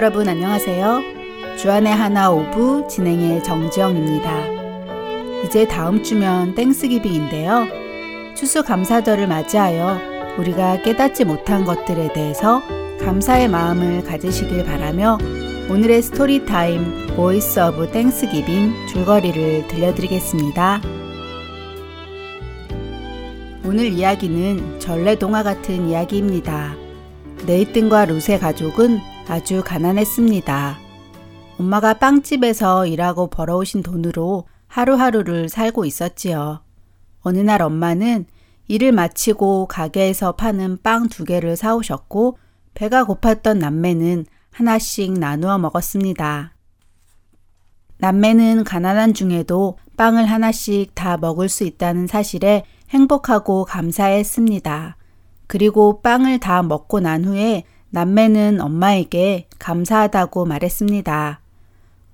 여러분 안녕하세요. 주안의 하나 5부 진행의 정지영입니다. 이제 다음 주면 Thanksgiving인데요. 추수감사절을 맞이하여 우리가 깨닫지 못한 것들에 대해서 감사의 마음을 가지시길 바라며 오늘의 story time Voice of Thanksgiving 줄거리를 들려드리겠습니다. 오늘 이야기는 전래동화 같은 이야기입니다. 네이튼과 루세 가족은 아주 가난했습니다. 엄마가 빵집에서 일하고 벌어오신 돈으로 하루하루를 살고 있었지요. 어느 날 엄마는 일을 마치고 가게에서 파는 빵 두 개를 사오셨고 배가 고팠던 남매는 하나씩 나누어 먹었습니다. 남매는 가난한 중에도 빵을 하나씩 다 먹을 수 있다는 사실에 행복하고 감사했습니다. 그리고 빵을 다 먹고 난 후에 남매는 엄마에게 감사하다고 말했습니다.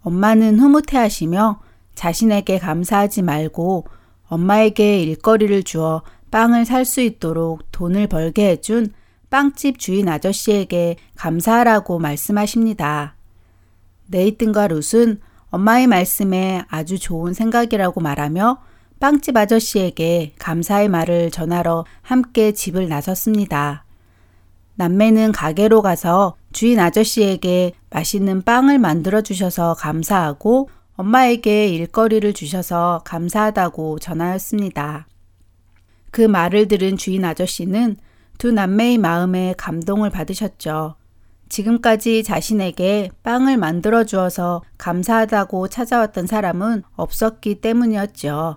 엄마는 흐뭇해 하시며 자신에게 감사하지 말고 엄마에게 일거리를 주어 빵을 살 수 있도록 돈을 벌게 해준 빵집 주인 아저씨에게 감사하라고 말씀하십니다. 네이튼과 룻은 엄마의 말씀에 아주 좋은 생각이라고 말하며 빵집 아저씨에게 감사의 말을 전하러 함께 집을 나섰습니다. 남매는 가게로 가서 주인 아저씨에게 맛있는 빵을 만들어 주셔서 감사하고 엄마에게 일거리를 주셔서 감사하다고 전하였습니다. 그 말을 들은 주인 아저씨는 두 남매의 마음에 감동을 받으셨죠. 지금까지 자신에게 빵을 만들어 주어서 감사하다고 찾아왔던 사람은 없었기 때문이었죠.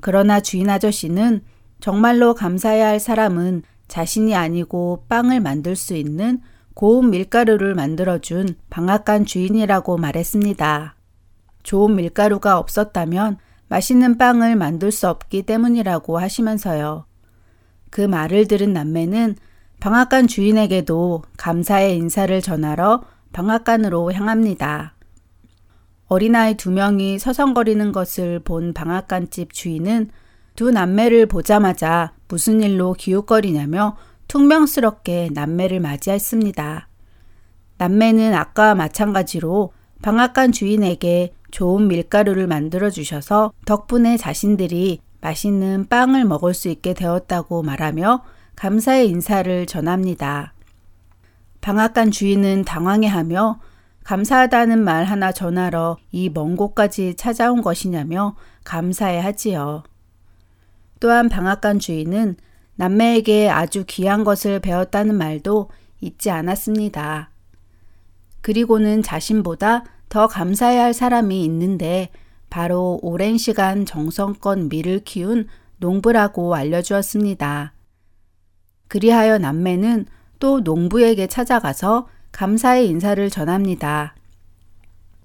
그러나 주인 아저씨는 정말로 감사해야 할 사람은 자신이 아니고 빵을 만들 수 있는 고운 밀가루를 만들어준 방앗간 주인이라고 말했습니다. 좋은 밀가루가 없었다면 맛있는 빵을 만들 수 없기 때문이라고 하시면서요. 그 말을 들은 남매는 방앗간 주인에게도 감사의 인사를 전하러 방앗간으로 향합니다. 어린아이 두 명이 서성거리는 것을 본 방앗간집 주인은 두 남매를 보자마자 무슨 일로 기웃거리냐며 퉁명스럽게 남매를 맞이했습니다. 남매는 아까와 마찬가지로 방앗간 주인에게 좋은 밀가루를 만들어 주셔서 덕분에 자신들이 맛있는 빵을 먹을 수 있게 되었다고 말하며 감사의 인사를 전합니다. 방앗간 주인은 당황해하며 감사하다는 말 하나 전하러 이 먼 곳까지 찾아온 것이냐며 감사해 하지요. 또한 방앗간 주인은 남매에게 아주 귀한 것을 배웠다는 말도 잊지 않았습니다. 그리고는 자신보다 더 감사해야 할 사람이 있는데 바로 오랜 시간 정성껏 밀을 키운 농부라고 알려주었습니다. 그리하여 남매는 또 농부에게 찾아가서 감사의 인사를 전합니다.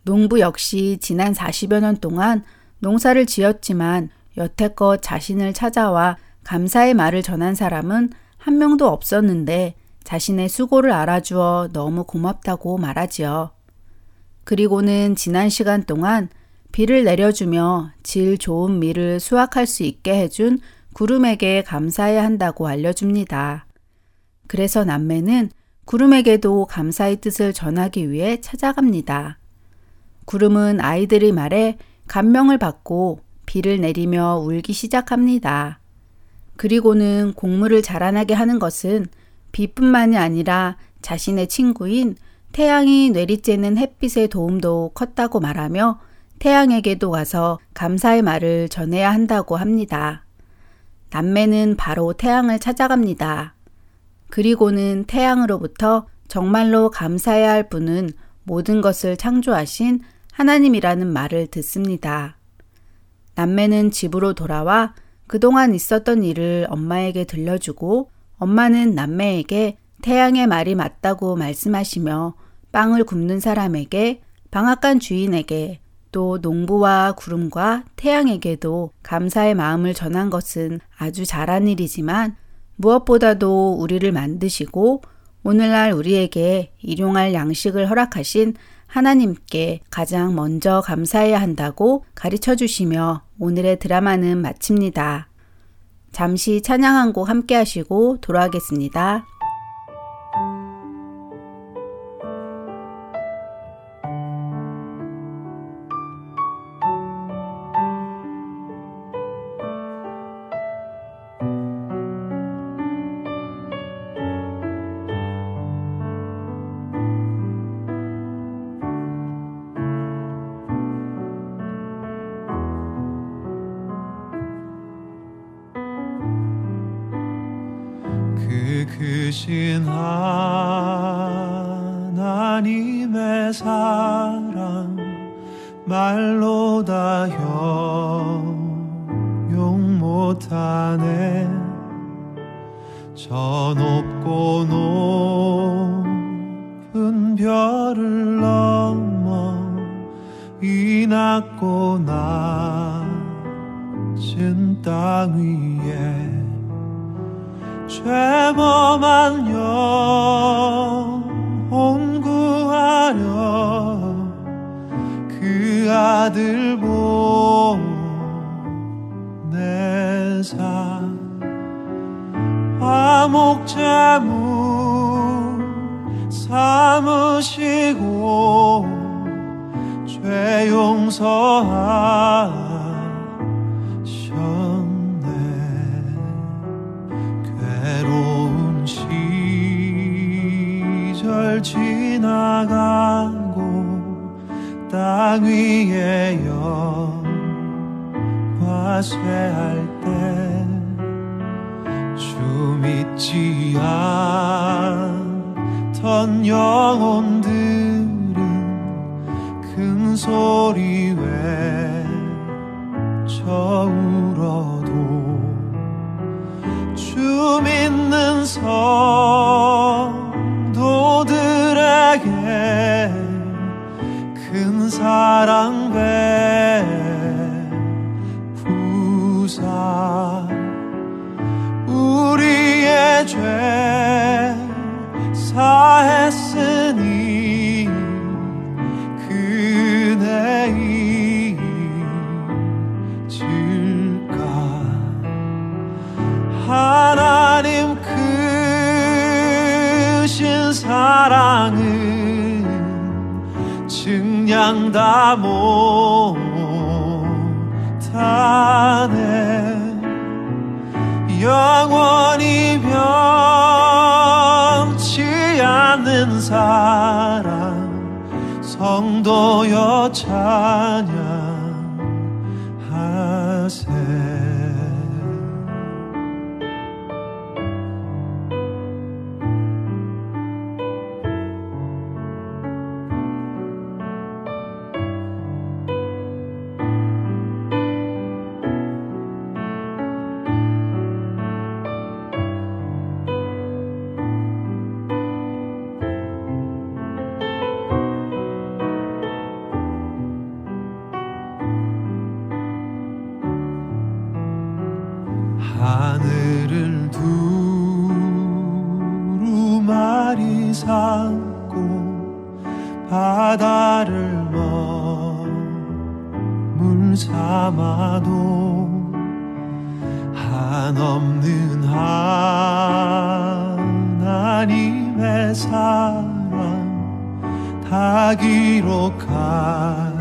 농부 역시 지난 40여 년 동안 농사를 지었지만 여태껏 자신을 찾아와 감사의 말을 전한 사람은 한 명도 없었는데 자신의 수고를 알아주어 너무 고맙다고 말하지요. 그리고는 지난 시간 동안 비를 내려주며 질 좋은 밀을 수확할 수 있게 해준 구름에게 감사해야 한다고 알려줍니다. 그래서 남매는 구름에게도 감사의 뜻을 전하기 위해 찾아갑니다. 구름은 아이들의 말에 감명을 받고 비를 내리며 울기 시작합니다. 그리고는 곡물을 자라나게 하는 것은 비뿐만이 아니라 자신의 친구인 태양이 내리쬐는 햇빛의 도움도 컸다고 말하며 태양에게도 가서 감사의 말을 전해야 한다고 합니다. 남매는 바로 태양을 찾아갑니다. 그리고는 태양으로부터 정말로 감사해야 할 분은 모든 것을 창조하신 하나님이라는 말을 듣습니다. 남매는 집으로 돌아와 그동안 있었던 일을 엄마에게 들려주고 엄마는 남매에게 태양의 말이 맞다고 말씀하시며 빵을 굽는 사람에게 방앗간 주인에게 또 농부와 구름과 태양에게도 감사의 마음을 전한 것은 아주 잘한 일이지만 무엇보다도 우리를 만드시고 오늘날 우리에게 일용할 양식을 허락하신 하나님께 가장 먼저 감사해야 한다고 가르쳐 주시며 오늘의 드라마는 마칩니다. 잠시 찬양 한 곡 함께 하시고 돌아가겠습니다. 목제물 삼으시고 죄 용서하 지나가고 땅 위에 영화쇠할 때주 믿지 않던 영혼들은 큰 소리 외쳐 울어도 주 믿는 성큰 사랑 베 죄 사했으니 그네 잊을까? 하나님 크신 사랑을 증량 다 못하네 영원히 변치 않는 사랑 성도여 찬양 하늘을 두루마리 삼고 바다를 머물 삼아도 한없는 하나님의 사랑 다 기록한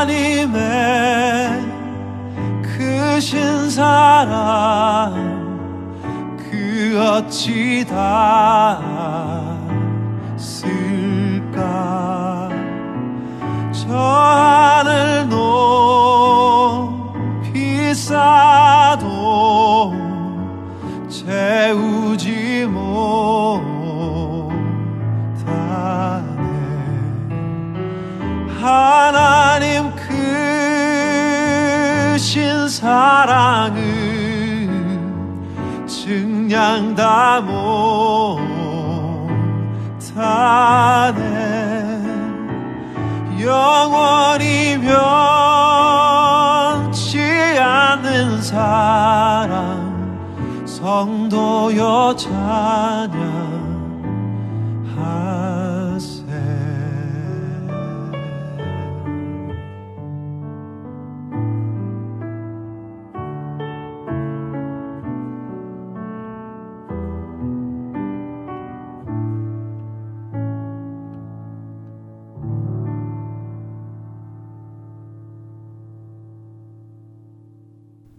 하나님의 크신 사랑 그 어찌 다 쓸까? 저 하늘 높이 싸도 채우지 못하네. 하나 사랑은 증량 다 못하네. 영원히 변치 않는 사랑 성도여 자녀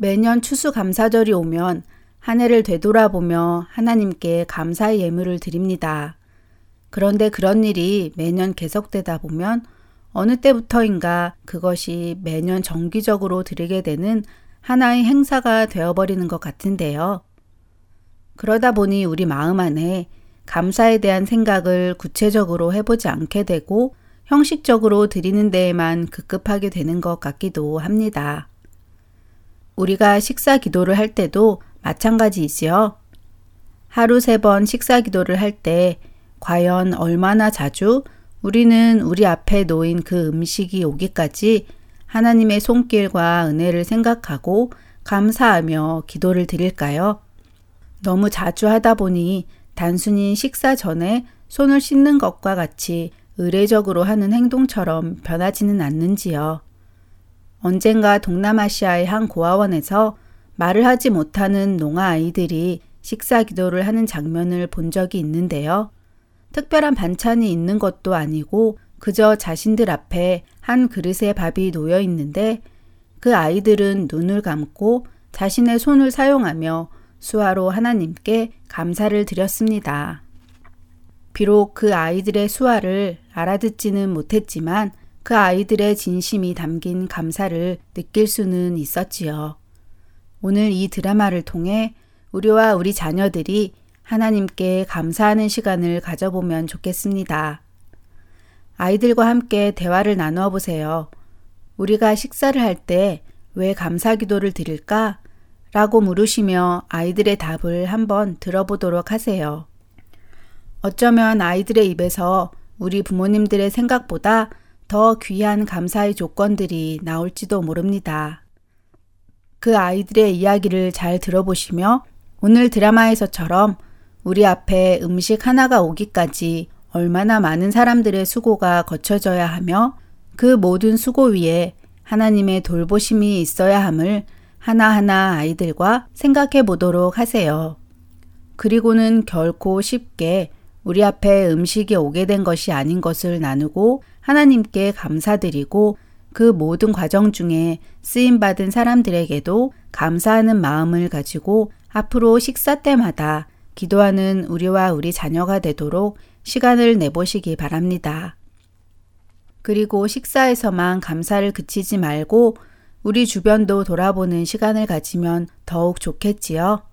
매년 추수감사절이 오면 한 해를 되돌아보며 하나님께 감사의 예물을 드립니다. 그런데 그런 일이 매년 계속되다 보면 어느 때부터인가 그것이 매년 정기적으로 드리게 되는 하나의 행사가 되어버리는 것 같은데요. 그러다 보니 우리 마음 안에 감사에 대한 생각을 구체적으로 해보지 않게 되고 형식적으로 드리는 데에만 급급하게 되는 것 같기도 합니다. 우리가 식사 기도를 할 때도 마찬가지이지요. 하루 세 번 식사 기도를 할 때 과연 얼마나 자주 우리는 우리 앞에 놓인 그 음식이 오기까지 하나님의 손길과 은혜를 생각하고 감사하며 기도를 드릴까요? 너무 자주 하다 보니 단순히 식사 전에 손을 씻는 것과 같이 의례적으로 하는 행동처럼 변하지는 않는지요. 언젠가 동남아시아의 한 고아원에서 말을 하지 못하는 농아 아이들이 식사 기도를 하는 장면을 본 적이 있는데요. 특별한 반찬이 있는 것도 아니고 그저 자신들 앞에 한 그릇의 밥이 놓여 있는데 그 아이들은 눈을 감고 자신의 손을 사용하며 수화로 하나님께 감사를 드렸습니다. 비록 그 아이들의 수화를 알아듣지는 못했지만 그 아이들의 진심이 담긴 감사를 느낄 수는 있었지요. 오늘 이 드라마를 통해 우리와 우리 자녀들이 하나님께 감사하는 시간을 가져보면 좋겠습니다. 아이들과 함께 대화를 나누어 보세요. 우리가 식사를 할 때 왜 감사 기도를 드릴까? 라고 물으시며 아이들의 답을 한번 들어보도록 하세요. 어쩌면 아이들의 입에서 우리 부모님들의 생각보다 더 귀한 감사의 조건들이 나올지도 모릅니다. 그 아이들의 이야기를 잘 들어보시며 오늘 드라마에서처럼 우리 앞에 음식 하나가 오기까지 얼마나 많은 사람들의 수고가 거쳐져야 하며 그 모든 수고 위에 하나님의 돌보심이 있어야 함을 하나하나 아이들과 생각해 보도록 하세요. 그리고는 결코 쉽게 우리 앞에 음식이 오게 된 것이 아닌 것을 나누고 하나님께 감사드리고 그 모든 과정 중에 쓰임받은 사람들에게도 감사하는 마음을 가지고 앞으로 식사 때마다 기도하는 우리와 우리 자녀가 되도록 시간을 내보시기 바랍니다. 그리고 식사에서만 감사를 그치지 말고 우리 주변도 돌아보는 시간을 가지면 더욱 좋겠지요.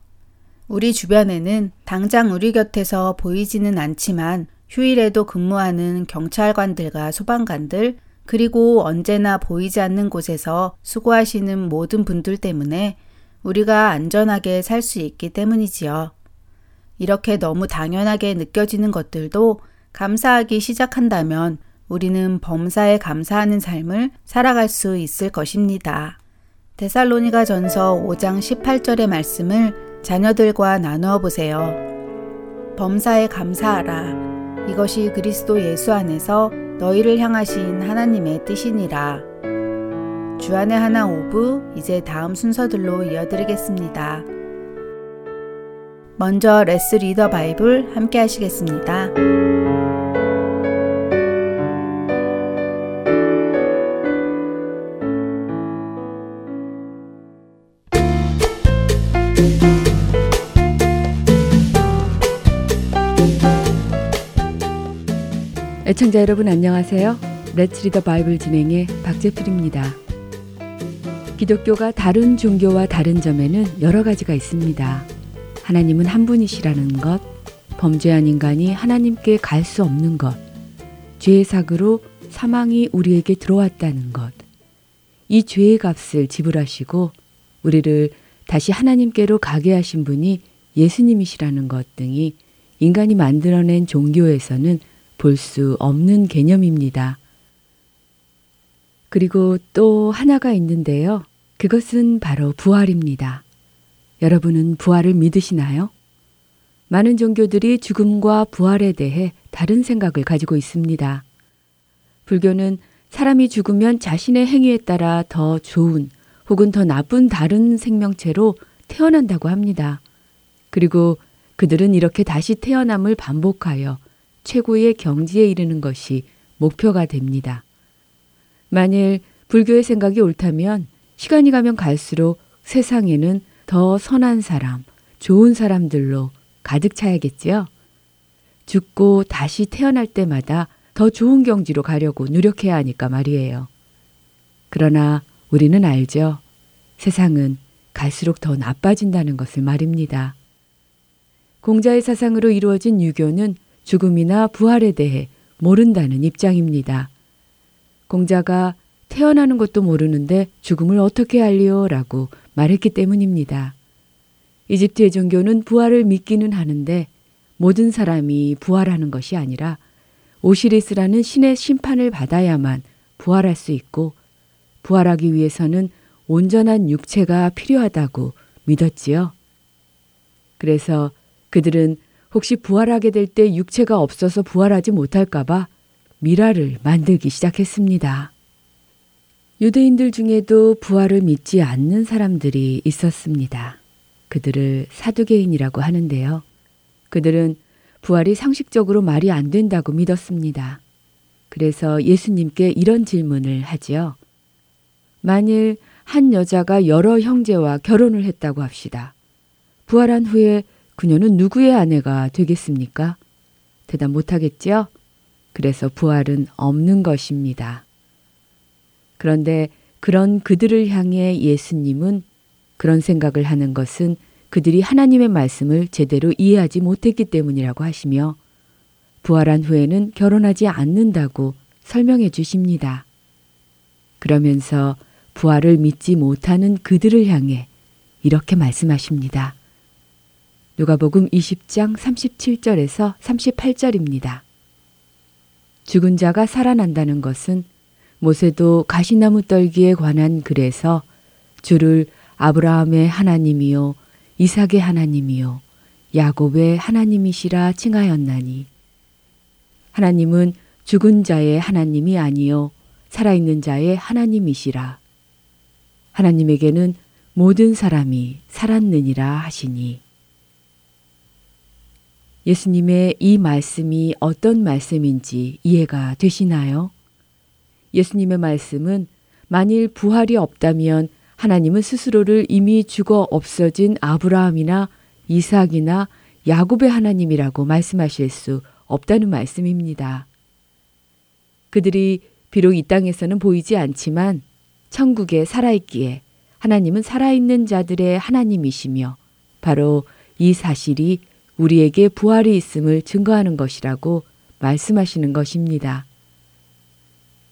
우리 주변에는 당장 우리 곁에서 보이지는 않지만 휴일에도 근무하는 경찰관들과 소방관들, 그리고 언제나 보이지 않는 곳에서 수고하시는 모든 분들 때문에 우리가 안전하게 살 수 있기 때문이지요. 이렇게 너무 당연하게 느껴지는 것들도 감사하기 시작한다면 우리는 범사에 감사하는 삶을 살아갈 수 있을 것입니다. 데살로니가 전서 5장 18절의 말씀을 자녀들과 나누어 보세요. 범사에 감사하라. 이것이 그리스도 예수 안에서 너희를 향하신 하나님의 뜻이니라. 주안의 하나 5부 이제 다음 순서들로 이어드리겠습니다. 먼저 Let's Read the Bible 함께 하시겠습니다. 애청자 여러분 안녕하세요. 레츠 리더 바이블 진행의 박재필입니다. 기독교가 다른 종교와 다른 점에는 여러 가지가 있습니다. 하나님은 한 분이시라는 것, 범죄한 인간이 하나님께 갈 수 없는 것, 죄의 사그로 사망이 우리에게 들어왔다는 것, 이 죄의 값을 지불하시고 우리를 다시 하나님께로 가게 하신 분이 예수님이시라는 것 등이 인간이 만들어낸 종교에서는 볼 수 없는 개념입니다. 그리고 또 하나가 있는데요. 그것은 바로 부활입니다. 여러분은 부활을 믿으시나요? 많은 종교들이 죽음과 부활에 대해 다른 생각을 가지고 있습니다. 불교는 사람이 죽으면 자신의 행위에 따라 더 좋은 혹은 더 나쁜 다른 생명체로 태어난다고 합니다. 그리고 그들은 이렇게 다시 태어남을 반복하여 최고의 경지에 이르는 것이 목표가 됩니다. 만일 불교의 생각이 옳다면 시간이 가면 갈수록 세상에는 더 선한 사람, 좋은 사람들로 가득 차야겠지요. 죽고 다시 태어날 때마다 더 좋은 경지로 가려고 노력해야 하니까 말이에요. 그러나 우리는 알죠. 세상은 갈수록 더 나빠진다는 것을 말입니다. 공자의 사상으로 이루어진 유교는 죽음이나 부활에 대해 모른다는 입장입니다. 공자가 태어나는 것도 모르는데 죽음을 어떻게 알리오? 라고 말했기 때문입니다. 이집트의 종교는 부활을 믿기는 하는데 모든 사람이 부활하는 것이 아니라 오시리스라는 신의 심판을 받아야만 부활할 수 있고 부활하기 위해서는 온전한 육체가 필요하다고 믿었지요. 그래서 그들은 혹시 부활하게 될 때 육체가 없어서 부활하지 못할까봐 미라를 만들기 시작했습니다. 유대인들 중에도 부활을 믿지 않는 사람들이 있었습니다. 그들을 사두개인이라고 하는데요. 그들은 부활이 상식적으로 말이 안 된다고 믿었습니다. 그래서 예수님께 이런 질문을 하지요. 만일 한 여자가 여러 형제와 결혼을 했다고 합시다. 부활한 후에 그녀는 누구의 아내가 되겠습니까? 대답 못하겠지요? 그래서 부활은 없는 것입니다. 그런데 그런 그들을 향해 예수님은 그런 생각을 하는 것은 그들이 하나님의 말씀을 제대로 이해하지 못했기 때문이라고 하시며 부활한 후에는 결혼하지 않는다고 설명해 주십니다. 그러면서 부활을 믿지 못하는 그들을 향해 이렇게 말씀하십니다. 누가복음 20장 37절에서 38절입니다. 죽은 자가 살아난다는 것은 모세도 가시나무 떨기에 관한 글에서 주를 아브라함의 하나님이요 이삭의 하나님이요 야곱의 하나님이시라 칭하였나니. 하나님은 죽은 자의 하나님이 아니요 살아있는 자의 하나님이시라. 하나님에게는 모든 사람이 살았느니라 하시니 예수님의 이 말씀이 어떤 말씀인지 이해가 되시나요? 예수님의 말씀은 만일 부활이 없다면 하나님은 스스로를 이미 죽어 없어진 아브라함이나 이삭이나 야곱의 하나님이라고 말씀하실 수 없다는 말씀입니다. 그들이 비록 이 땅에서는 보이지 않지만 천국에 살아있기에 하나님은 살아있는 자들의 하나님이시며 바로 이 사실이 우리에게 부활이 있음을 증거하는 것이라고 말씀하시는 것입니다.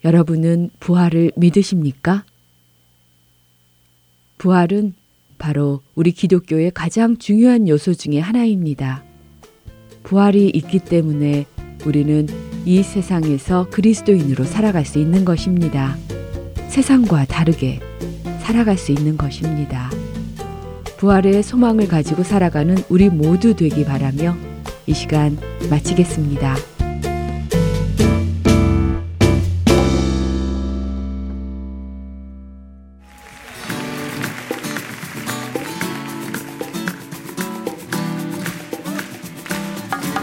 여러분은 부활을 믿으십니까? 부활은 바로 우리 기독교의 가장 중요한 요소 중의 하나입니다. 부활이 있기 때문에 우리는 이 세상에서 그리스도인으로 살아갈 수 있는 것입니다. 세상과 다르게 살아갈 수 있는 것입니다. 부활의 소망을 가지고 살아가는 우리 모두 되기 바라며 이 시간 마치겠습니다.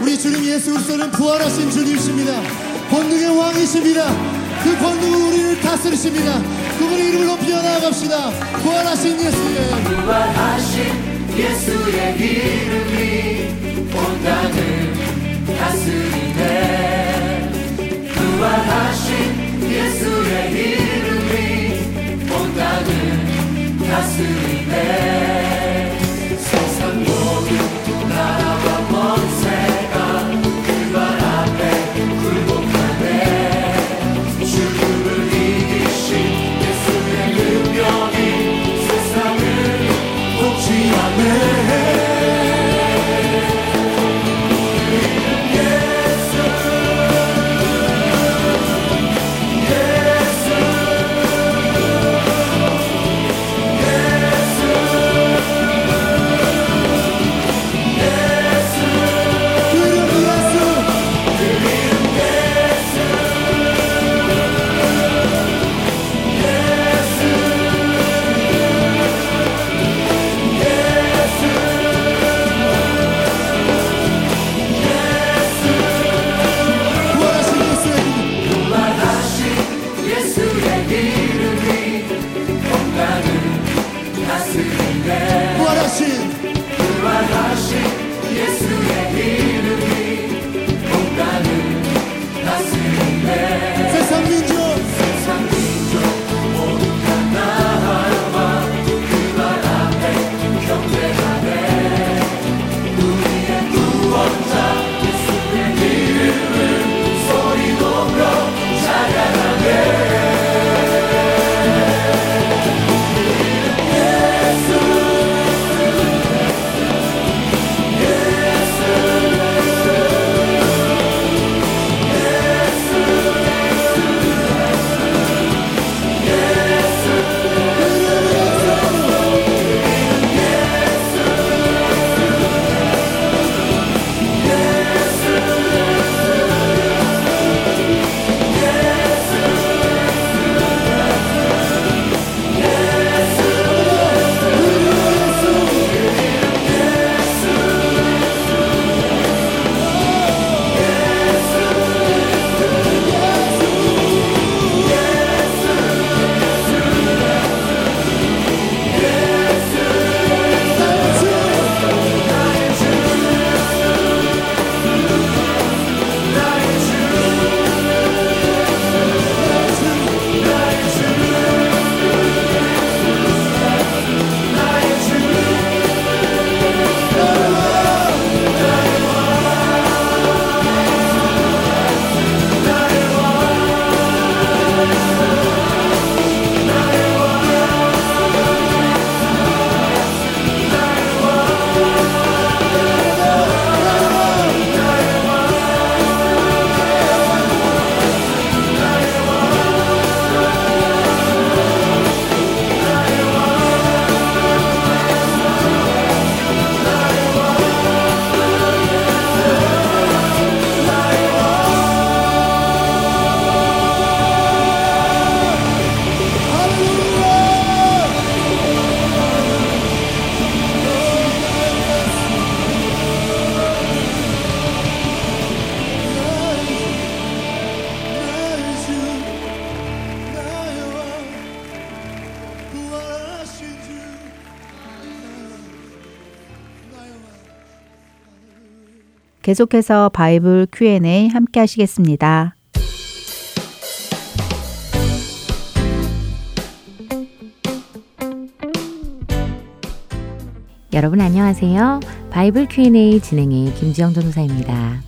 우리 주님 예수 그리스도는 부활하신 주님이십니다. 권능의 왕이십니다. 그 권능은 우리를 다스리십니다. 그분의 이름을 높여 나아갑시다. 부활하신 예수님. 부활하신 예수의 이름이 온 땅을 다스리네 부활하신 예수의 이름이 온 땅을 다스리네 계속해서 바이블 Q&A 함께 하시겠습니다. 여러분 안녕하세요. 바이블 Q&A 진행의 김지영 전도사입니다.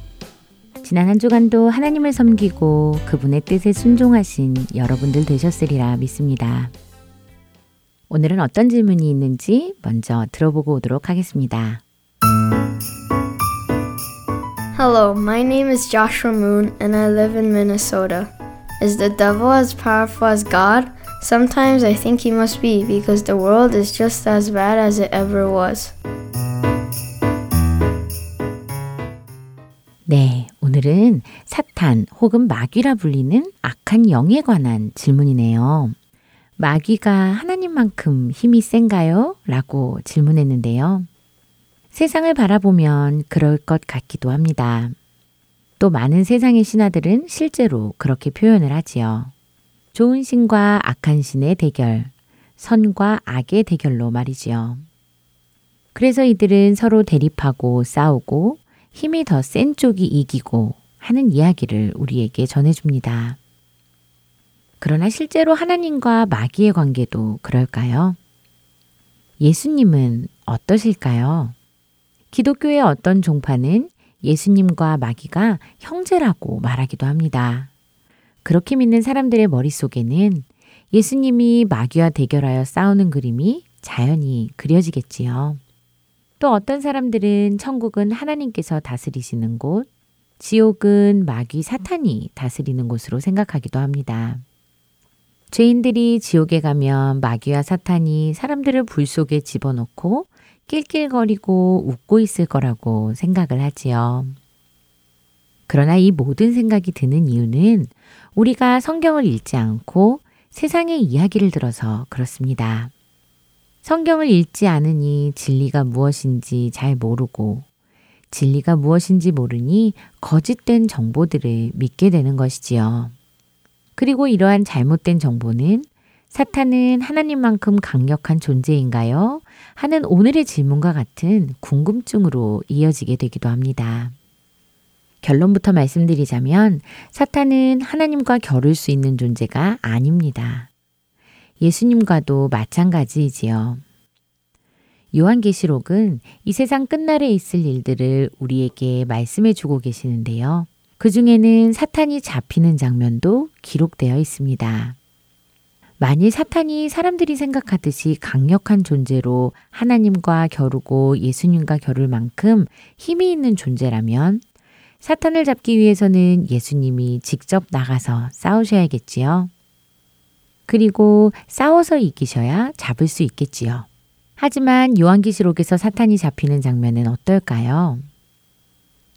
지난 한 주간도 하나님을 섬기고 그분의 뜻에 순종하신 여러분들 되셨으리라 믿습니다. 오늘은 어떤 질문이 있는지 먼저 들어보고 오도록 하겠습니다. Hello, my name is Joshua Moon and I live in Minnesota. Is the devil as powerful as God? Sometimes I think he must be because the world is just as bad as it ever was. 네, 오늘은 사탄 혹은 마귀라 불리는 악한 영에 관한 질문이네요. 마귀가 하나님만큼 힘이 센가요? 라고 질문했는데요. 세상을 바라보면 그럴 것 같기도 합니다. 또 많은 세상의 신하들은 실제로 그렇게 표현을 하지요. 좋은 신과 악한 신의 대결, 선과 악의 대결로 말이지요. 그래서 이들은 서로 대립하고 싸우고 힘이 더 센 쪽이 이기고 하는 이야기를 우리에게 전해줍니다. 그러나 실제로 하나님과 마귀의 관계도 그럴까요? 예수님은 어떠실까요? 기독교의 어떤 종파는 예수님과 마귀가 형제라고 말하기도 합니다. 그렇게 믿는 사람들의 머릿속에는 예수님이 마귀와 대결하여 싸우는 그림이 자연히 그려지겠지요. 또 어떤 사람들은 천국은 하나님께서 다스리시는 곳, 지옥은 마귀 사탄이 다스리는 곳으로 생각하기도 합니다. 죄인들이 지옥에 가면 마귀와 사탄이 사람들을 불 속에 집어넣고 낄낄거리고 웃고 있을 거라고 생각을 하지요. 그러나 이 모든 생각이 드는 이유는 우리가 성경을 읽지 않고 세상의 이야기를 들어서 그렇습니다. 성경을 읽지 않으니 진리가 무엇인지 잘 모르고 진리가 무엇인지 모르니 거짓된 정보들을 믿게 되는 것이지요. 그리고 이러한 잘못된 정보는 사탄은 하나님만큼 강력한 존재인가요? 하는 오늘의 질문과 같은 궁금증으로 이어지게 되기도 합니다. 결론부터 말씀드리자면 사탄은 하나님과 겨룰 수 있는 존재가 아닙니다. 예수님과도 마찬가지이지요. 요한계시록은 이 세상 끝날에 있을 일들을 우리에게 말씀해 주고 계시는데요. 그 중에는 사탄이 잡히는 장면도 기록되어 있습니다. 만일 사탄이 사람들이 생각하듯이 강력한 존재로 하나님과 겨루고 예수님과 겨룰 만큼 힘이 있는 존재라면 사탄을 잡기 위해서는 예수님이 직접 나가서 싸우셔야겠지요. 그리고 싸워서 이기셔야 잡을 수 있겠지요. 하지만 요한계시록에서 사탄이 잡히는 장면은 어떨까요?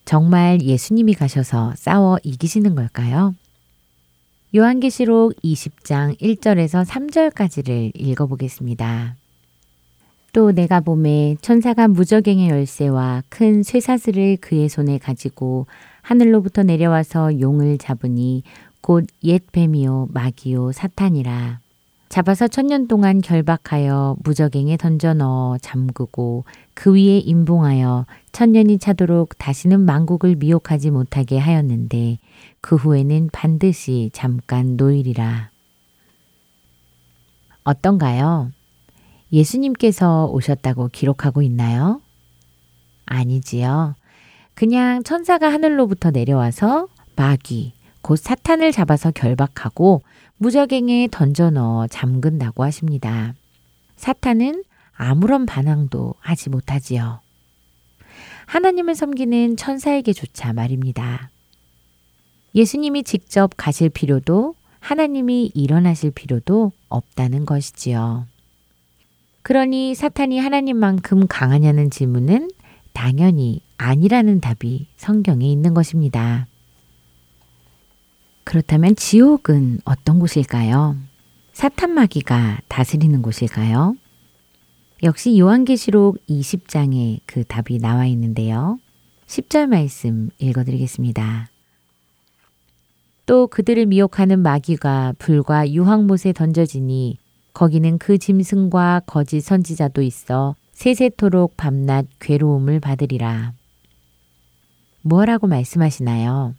정말 예수님이 가셔서 싸워 이기시는 걸까요? 요한계시록 20장 1절에서 3절까지를 읽어보겠습니다. 또 내가 봄에 천사가 무적행의 열쇠와 큰 쇠사슬을 그의 손에 가지고 하늘로부터 내려와서 용을 잡으니 곧 옛 뱀이요 마귀요 사탄이라. 잡아서 천년 동안 결박하여 무적행에 던져 넣어 잠그고 그 위에 임봉하여 천년이 차도록 다시는 만국을 미혹하지 못하게 하였는데 그 후에는 반드시 잠깐 노일이라. 어떤가요? 예수님께서 오셨다고 기록하고 있나요? 아니지요. 그냥 천사가 하늘로부터 내려와서 마귀, 곧 사탄을 잡아서 결박하고 무적행에 던져 넣어 잠근다고 하십니다. 사탄은 아무런 반항도 하지 못하지요. 하나님을 섬기는 천사에게조차 말입니다. 예수님이 직접 가실 필요도 하나님이 일어나실 필요도 없다는 것이지요. 그러니 사탄이 하나님만큼 강하냐는 질문은 당연히 아니라는 답이 성경에 있는 것입니다. 그렇다면 지옥은 어떤 곳일까요? 사탄 마귀가 다스리는 곳일까요? 역시 요한계시록 20장에 그 답이 나와 있는데요. 10절 말씀 읽어드리겠습니다. 또 그들을 미혹하는 마귀가 불과 유황못에 던져지니 거기는 그 짐승과 거짓 선지자도 있어 세세토록 밤낮 괴로움을 받으리라. 뭐라고 말씀하시나요?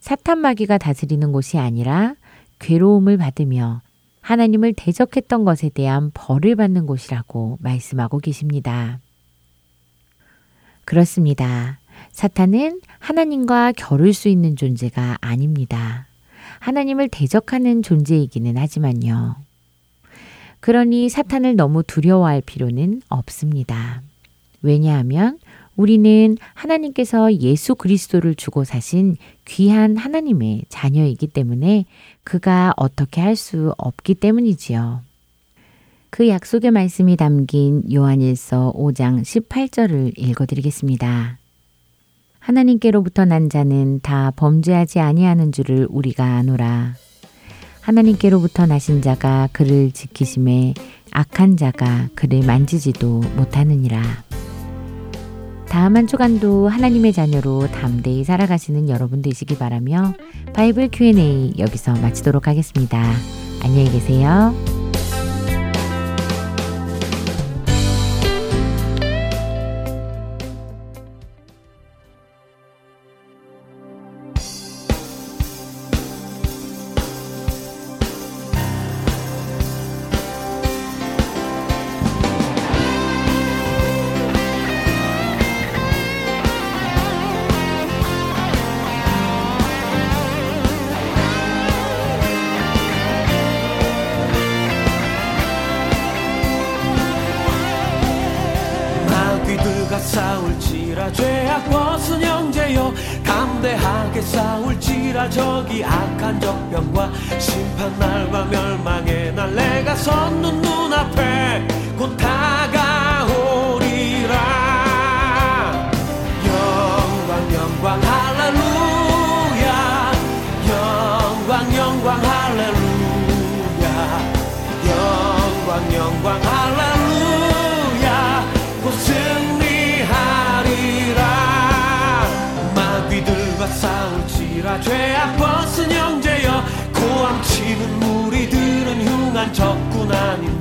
사탄 마귀가 다스리는 곳이 아니라 괴로움을 받으며 하나님을 대적했던 것에 대한 벌을 받는 곳이라고 말씀하고 계십니다. 그렇습니다. 사탄은 하나님과 겨룰 수 있는 존재가 아닙니다. 하나님을 대적하는 존재이기는 하지만요. 그러니 사탄을 너무 두려워할 필요는 없습니다. 왜냐하면 우리는 하나님께서 예수 그리스도를 주고 사신 귀한 하나님의 자녀이기 때문에 그가 어떻게 할 수 없기 때문이지요. 그 약속의 말씀이 담긴 요한일서 5장 18절을 읽어드리겠습니다. 하나님께로부터 난 자는 다 범죄하지 아니하는 줄을 우리가 아노라. 하나님께로부터 나신 자가 그를 지키심에 악한 자가 그를 만지지도 못하느니라. 다음 한 주간도 하나님의 자녀로 담대히 살아가시는 여러분 되시기 바라며 바이블 Q&A 여기서 마치도록 하겠습니다. 안녕히 계세요. 싸울지라 죄악 벗은 형제여 담대하게 싸울지라 저기 악한 적병과 심판날과 멸망의 날 내가 섰는 눈앞에 곧 다가 싸울지라 죄악 벗은 형제여. 고함치는 무리들은 흉한 적군 아닌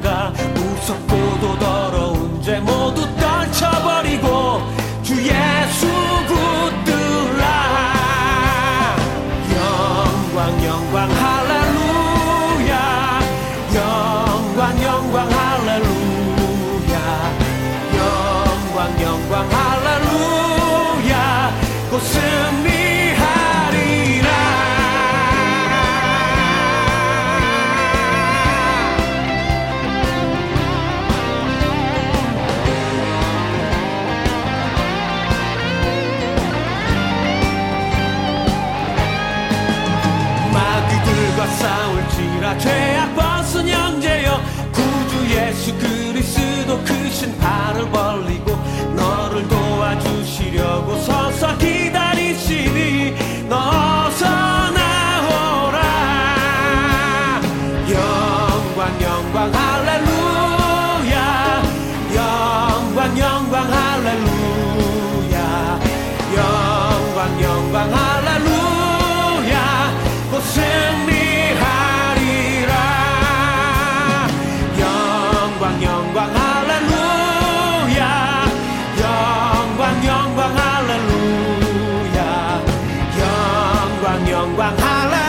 영광 영광 할렐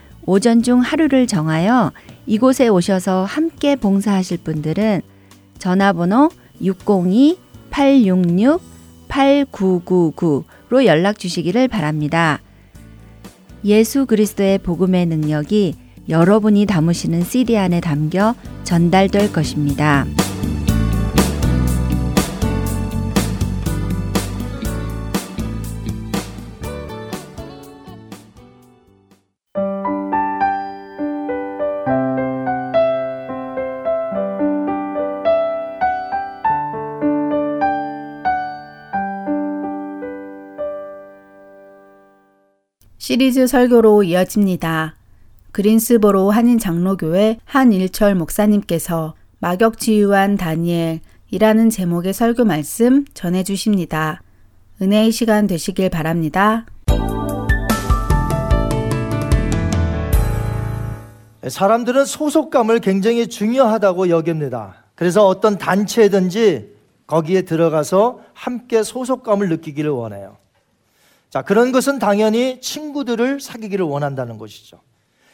오전 중 하루를 정하여 이곳에 오셔서 함께 봉사하실 분들은 전화번호 602-866-8999로 연락 주시기를 바랍니다. 예수 그리스도의 복음의 능력이 여러분이 담으시는 CD 안에 담겨 전달될 것입니다. 시리즈 설교로 이어집니다. 그린스보로 한인 장로교회 한일철 목사님께서 마격 지유한 다니엘이라는 제목의 설교 말씀 전해 주십니다. 은혜의 시간 되시길 바랍니다. 사람들은 소속감을 굉장히 중요하다고 여깁니다. 그래서 어떤 단체든지 거기에 들어가서 함께 소속감을 느끼기를 원해요. 자, 그런 것은 당연히 친구들을 사귀기를 원한다는 것이죠.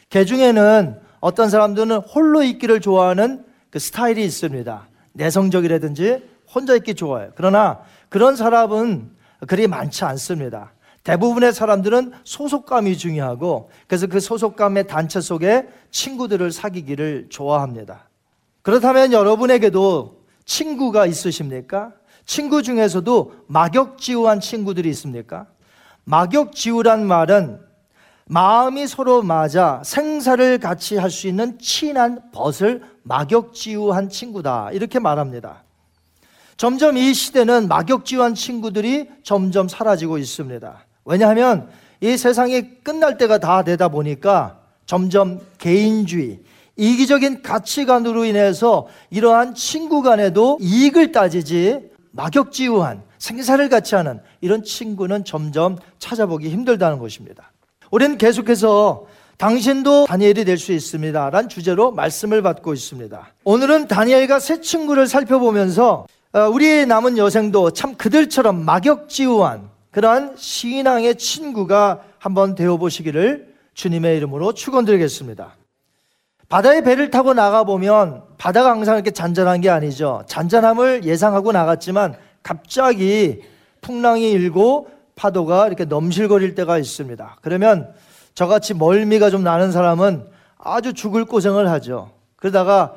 개 중에는 어떤 사람들은 홀로 있기를 좋아하는 그 스타일이 있습니다. 내성적이라든지 혼자 있기 좋아해요. 그러나 그런 사람은 그리 많지 않습니다. 대부분의 사람들은 소속감이 중요하고 그래서 그 소속감의 단체 속에 친구들을 사귀기를 좋아합니다. 그렇다면 여러분에게도 친구가 있으십니까? 친구 중에서도 막역지우한 친구들이 있습니까? 막역지우란 말은 마음이 서로 맞아 생사를 같이 할 수 있는 친한 벗을 막역지우한 친구다. 이렇게 말합니다. 점점 이 시대는 막역지우한 친구들이 점점 사라지고 있습니다. 왜냐하면 이 세상이 끝날 때가 다 되다 보니까 점점 개인주의, 이기적인 가치관으로 인해서 이러한 친구 간에도 이익을 따지지 막역지우한 생사를 같이 하는 이런 친구는 점점 찾아보기 힘들다는 것입니다. 우리는 계속해서 당신도 다니엘이 될 수 있습니다. 란 주제로 말씀을 받고 있습니다. 오늘은 다니엘과 새 친구를 살펴보면서 어, 우리의 남은 여생도 참 그들처럼 막역지우한 그러한 신앙의 친구가 한번 되어보시기를 주님의 이름으로 축원드리겠습니다. 바다에 배를 타고 나가보면 바다가 항상 이렇게 잔잔한 게 아니죠. 잔잔함을 예상하고 나갔지만 갑자기 풍랑이 일고 파도가 이렇게 넘실거릴 때가 있습니다. 그러면 저같이 멀미가 좀 나는 사람은 아주 죽을 고생을 하죠. 그러다가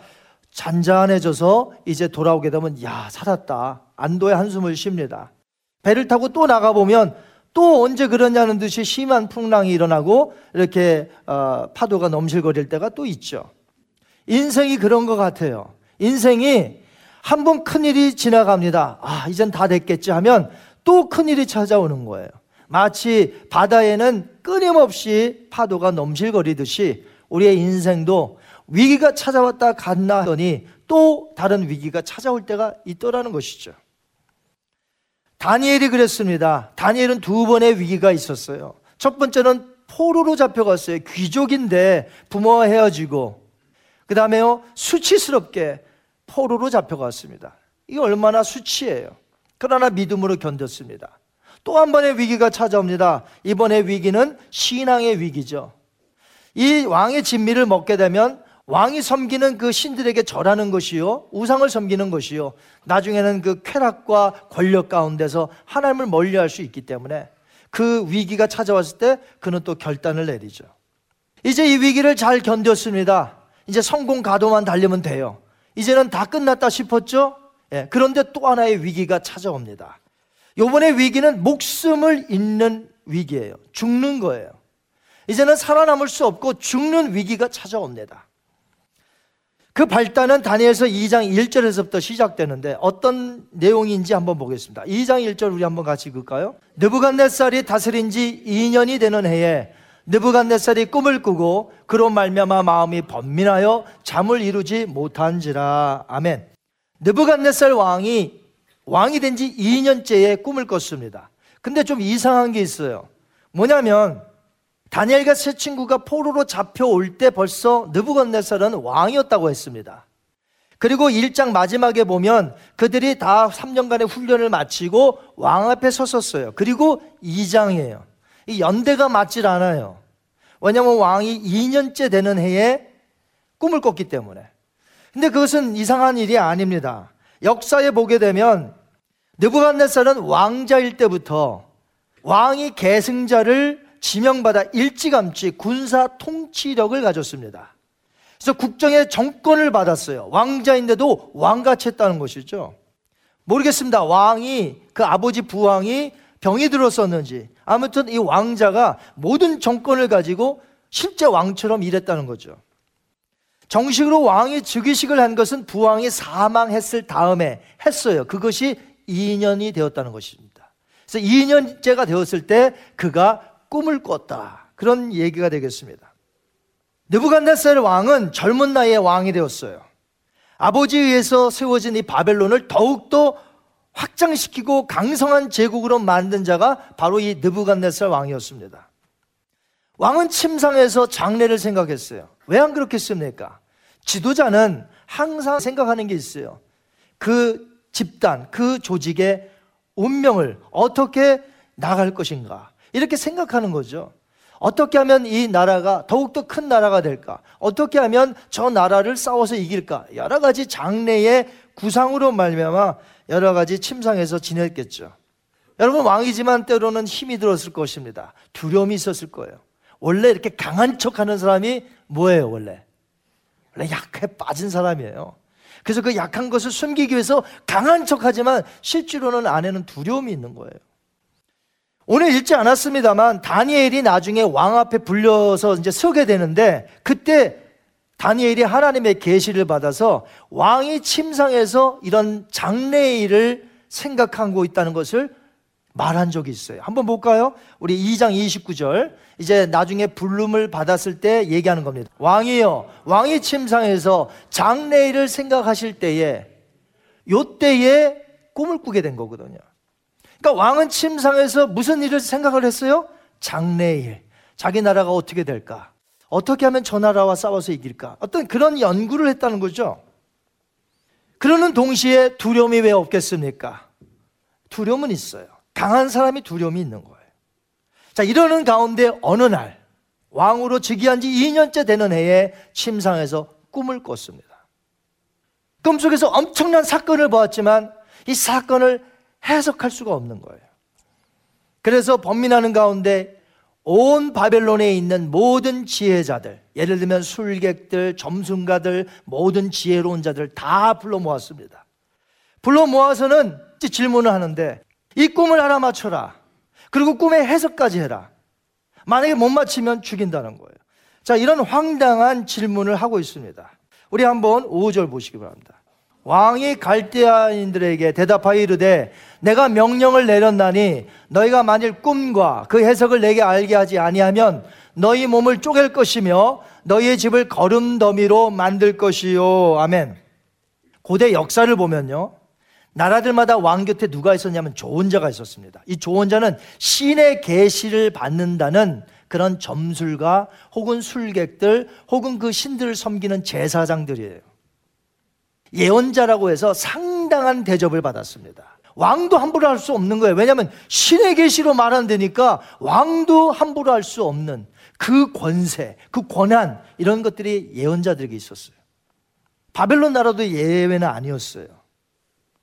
잔잔해져서 이제 돌아오게 되면 야 살았다 안도의 한숨을 쉽니다. 배를 타고 또 나가보면 또 언제 그러냐는 듯이 심한 풍랑이 일어나고 이렇게 어, 파도가 넘실거릴 때가 또 있죠. 인생이 그런 것 같아요. 인생이 한 번 큰일이 지나갑니다. 아, 이젠 다 됐겠지 하면 또 큰일이 찾아오는 거예요. 마치 바다에는 끊임없이 파도가 넘실거리듯이 우리의 인생도 위기가 찾아왔다 갔나 하더니 또 다른 위기가 찾아올 때가 있더라는 것이죠. 다니엘이 그랬습니다. 다니엘은 두 번의 위기가 있었어요. 첫 번째는 포로로 잡혀갔어요. 귀족인데 부모와 헤어지고 그 다음에요 수치스럽게 포로로 잡혀갔습니다. 이게 얼마나 수치예요. 그러나 믿음으로 견뎠습니다. 또 한 번의 위기가 찾아옵니다. 이번의 위기는 신앙의 위기죠. 이 왕의 진미를 먹게 되면 왕이 섬기는 그 신들에게 절하는 것이요. 우상을 섬기는 것이요. 나중에는 그 쾌락과 권력 가운데서 하나님을 멀리 할 수 있기 때문에 그 위기가 찾아왔을 때 그는 또 결단을 내리죠. 이제 이 위기를 잘 견뎠습니다. 이제 성공 가도만 달리면 돼요. 이제는 다 끝났다 싶었죠? 예, 그런데 또 하나의 위기가 찾아옵니다. 요번에 위기는 목숨을 잃는 위기예요. 죽는 거예요. 이제는 살아남을 수 없고 죽는 위기가 찾아옵니다. 그 발단은 다니엘서 2장 1절에서부터 시작되는데 어떤 내용인지 한번 보겠습니다. 2장 1절 우리 한번 같이 읽을까요? 느부갓네살이 다스린 지 2년이 되는 해에 느부갓네살이 꿈을 꾸고 그로 말미암아 마음이 번민하여 잠을 이루지 못한지라. 아멘. 느부갓네살 왕이 왕이 된 지 2년째에 꿈을 꿨습니다. 근데 좀 이상한 게 있어요. 뭐냐면 다니엘과 세 친구가 포로로 잡혀올 때 벌써 느부갓네살은 왕이었다고 했습니다. 그리고 1장 마지막에 보면 그들이 다 3년간의 훈련을 마치고 왕 앞에 섰었어요. 그리고 2장이에요. 이 연대가 맞질 않아요. 왜냐하면 왕이 2년째 되는 해에 꿈을 꿨기 때문에. 근데 그것은 이상한 일이 아닙니다. 역사에 보게 되면 느부갓네살은 왕자일 때부터 왕이 계승자를 지명받아 일찌감치 군사 통치력을 가졌습니다. 그래서 국정의 정권을 받았어요. 왕자인데도 왕같이 했다는 것이죠. 모르겠습니다. 왕이 그 아버지 부왕이 병이 들었었는지 아무튼 이 왕자가 모든 정권을 가지고 실제 왕처럼 일했다는 거죠. 정식으로 왕이 즉위식을 한 것은 부왕이 사망했을 다음에 했어요. 그것이 2년이 되었다는 것입니다. 그래서 2년째가 되었을 때 그가 꿈을 꿨다. 그런 얘기가 되겠습니다. 느부갓네살 왕은 젊은 나이에 왕이 되었어요. 아버지에 의해서 세워진 이 바벨론을 더욱더 확장시키고 강성한 제국으로 만든 자가 바로 이 느부갓네살 왕이었습니다. 왕은 침상에서 장래를 생각했어요. 왜 안 그렇겠습니까? 지도자는 항상 생각하는 게 있어요. 그 집단, 그 조직의 운명을 어떻게 나갈 것인가. 이렇게 생각하는 거죠. 어떻게 하면 이 나라가 더욱더 큰 나라가 될까? 어떻게 하면 저 나라를 싸워서 이길까? 여러 가지 장래의 구상으로 말미암아 여러 가지 침상에서 지냈겠죠. 여러분 왕이지만 때로는 힘이 들었을 것입니다. 두려움이 있었을 거예요. 원래 이렇게 강한 척하는 사람이 뭐예요, 원래? 원래 약해 빠진 사람이에요. 그래서 그 약한 것을 숨기기 위해서 강한 척하지만 실제로는 안에는 두려움이 있는 거예요. 오늘 읽지 않았습니다만 다니엘이 나중에 왕 앞에 불려서 이제 서게 되는데 그때 다니엘이 하나님의 계시를 받아서 왕이 침상에서 이런 장래의 일을 생각하고 있다는 것을 말한 적이 있어요. 한번 볼까요? 우리 2장 29절. 이제 나중에 불름을 받았을 때 얘기하는 겁니다. 왕이요. 왕이 침상에서 장래일을 생각하실 때에 요 때에 꿈을 꾸게 된 거거든요. 그러니까 왕은 침상에서 무슨 일을 생각을 했어요? 장래일. 자기 나라가 어떻게 될까? 어떻게 하면 저 나라와 싸워서 이길까? 어떤 그런 연구를 했다는 거죠. 그러는 동시에 두려움이 왜 없겠습니까? 두려움은 있어요. 강한 사람이 두려움이 있는 거예요. 자, 이러는 가운데 어느 날 왕으로 즉위한 지 2년째 되는 해에 침상에서 꿈을 꿨습니다. 꿈속에서 엄청난 사건을 보았지만 이 사건을 해석할 수가 없는 거예요. 그래서 범민하는 가운데 온 바벨론에 있는 모든 지혜자들, 예를 들면 술객들, 점순가들, 모든 지혜로운 자들 다 불러 모았습니다. 불러 모아서는 질문을 하는데 이 꿈을 알아맞혀라. 그리고 꿈의 해석까지 해라. 만약에 못 맞히면 죽인다는 거예요. 자, 이런 황당한 질문을 하고 있습니다. 우리 한번 5절 보시기 바랍니다. 왕이 갈대아인들에게 대답하여 이르되 내가 명령을 내렸나니 너희가 만일 꿈과 그 해석을 내게 알게 하지 아니하면 너희 몸을 쪼갤 것이며 너희의 집을 거름더미로 만들 것이요. 아멘. 고대 역사를 보면요. 나라들마다 왕 곁에 누가 있었냐면 조언자가 있었습니다. 이 조언자는 신의 계시를 받는다는 그런 점술가 혹은 술객들 혹은 그 신들을 섬기는 제사장들이에요. 예언자라고 해서 상당한 대접을 받았습니다. 왕도 함부로 할 수 없는 거예요. 왜냐하면 신의 계시로 말한다니까 왕도 함부로 할 수 없는 그 권세, 그 권한 이런 것들이 예언자들에게 있었어요. 바벨론 나라도 예외는 아니었어요.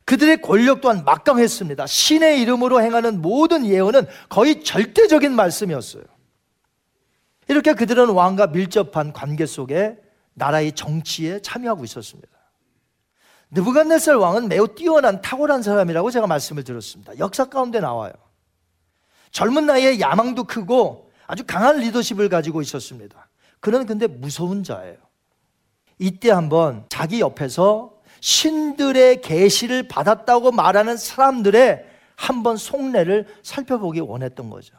그들의 권력 또한 막강했습니다. 신의 이름으로 행하는 모든 예언은 거의 절대적인 말씀이었어요. 이렇게 그들은 왕과 밀접한 관계 속에 나라의 정치에 참여하고 있었습니다. 느부갓네살 왕은 매우 뛰어난 탁월한 사람이라고 제가 말씀을 드렸습니다. 역사 가운데 나와요. 젊은 나이에 야망도 크고 아주 강한 리더십을 가지고 있었습니다. 그는 근데 무서운 자예요. 이때 한번 자기 옆에서 신들의 계시를 받았다고 말하는 사람들의 한번 속내를 살펴보기 원했던 거죠.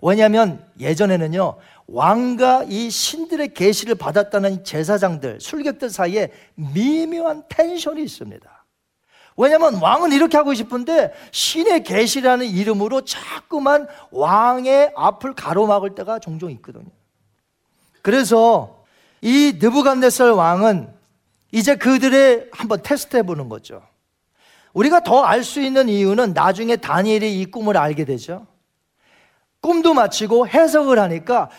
왜냐하면 예전에는요 왕과 이 신들의 계시를 받았다는 제사장들, 술객들 사이에 미묘한 텐션이 있습니다. 왜냐하면 왕은 이렇게 하고 싶은데 신의 계시라는 이름으로 자꾸만 왕의 앞을 가로막을 때가 종종 있거든요. 그래서 이 느부갓네살 왕은 이제 그들의 한번 테스트해 보는 거죠. 우리가 더 알 수 있는 이유는 나중에 다니엘이 이 꿈을 알게 되죠. 꿈도 마치고 해석을 하니까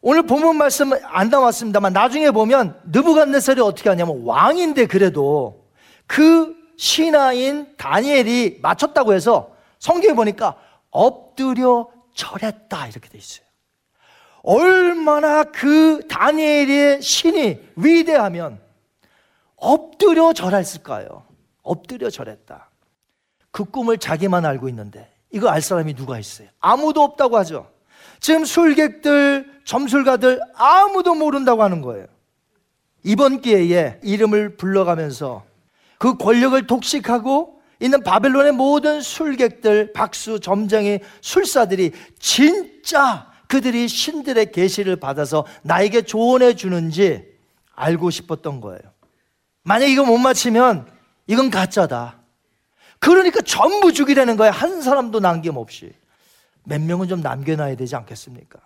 오늘 본문 말씀 안 나왔습니다만 나중에 보면 느부갓네살이 어떻게 하냐면 왕인데 그래도 그 신하인 다니엘이 맞췄다고 해서 성경에 보니까 엎드려 절했다 이렇게 돼 있어요. 얼마나 그 다니엘의 신이 위대하면 엎드려 절했을까요? 엎드려 절했다. 그 꿈을 자기만 알고 있는데 이거 알 사람이 누가 있어요? 아무도 없다고 하죠. 지금 술객들, 점술가들 아무도 모른다고 하는 거예요. 이번 기회에 이름을 불러가면서 그 권력을 독식하고 있는 바벨론의 모든 술객들, 박수, 점쟁이, 술사들이 진짜 그들이 신들의 계시를 받아서 나에게 조언해 주는지 알고 싶었던 거예요. 만약 이거 못 맞히면 이건 가짜다. 그러니까 전부 죽이라는 거예요. 한 사람도 남김없이. 몇 명은 좀 남겨놔야 되지 않겠습니까?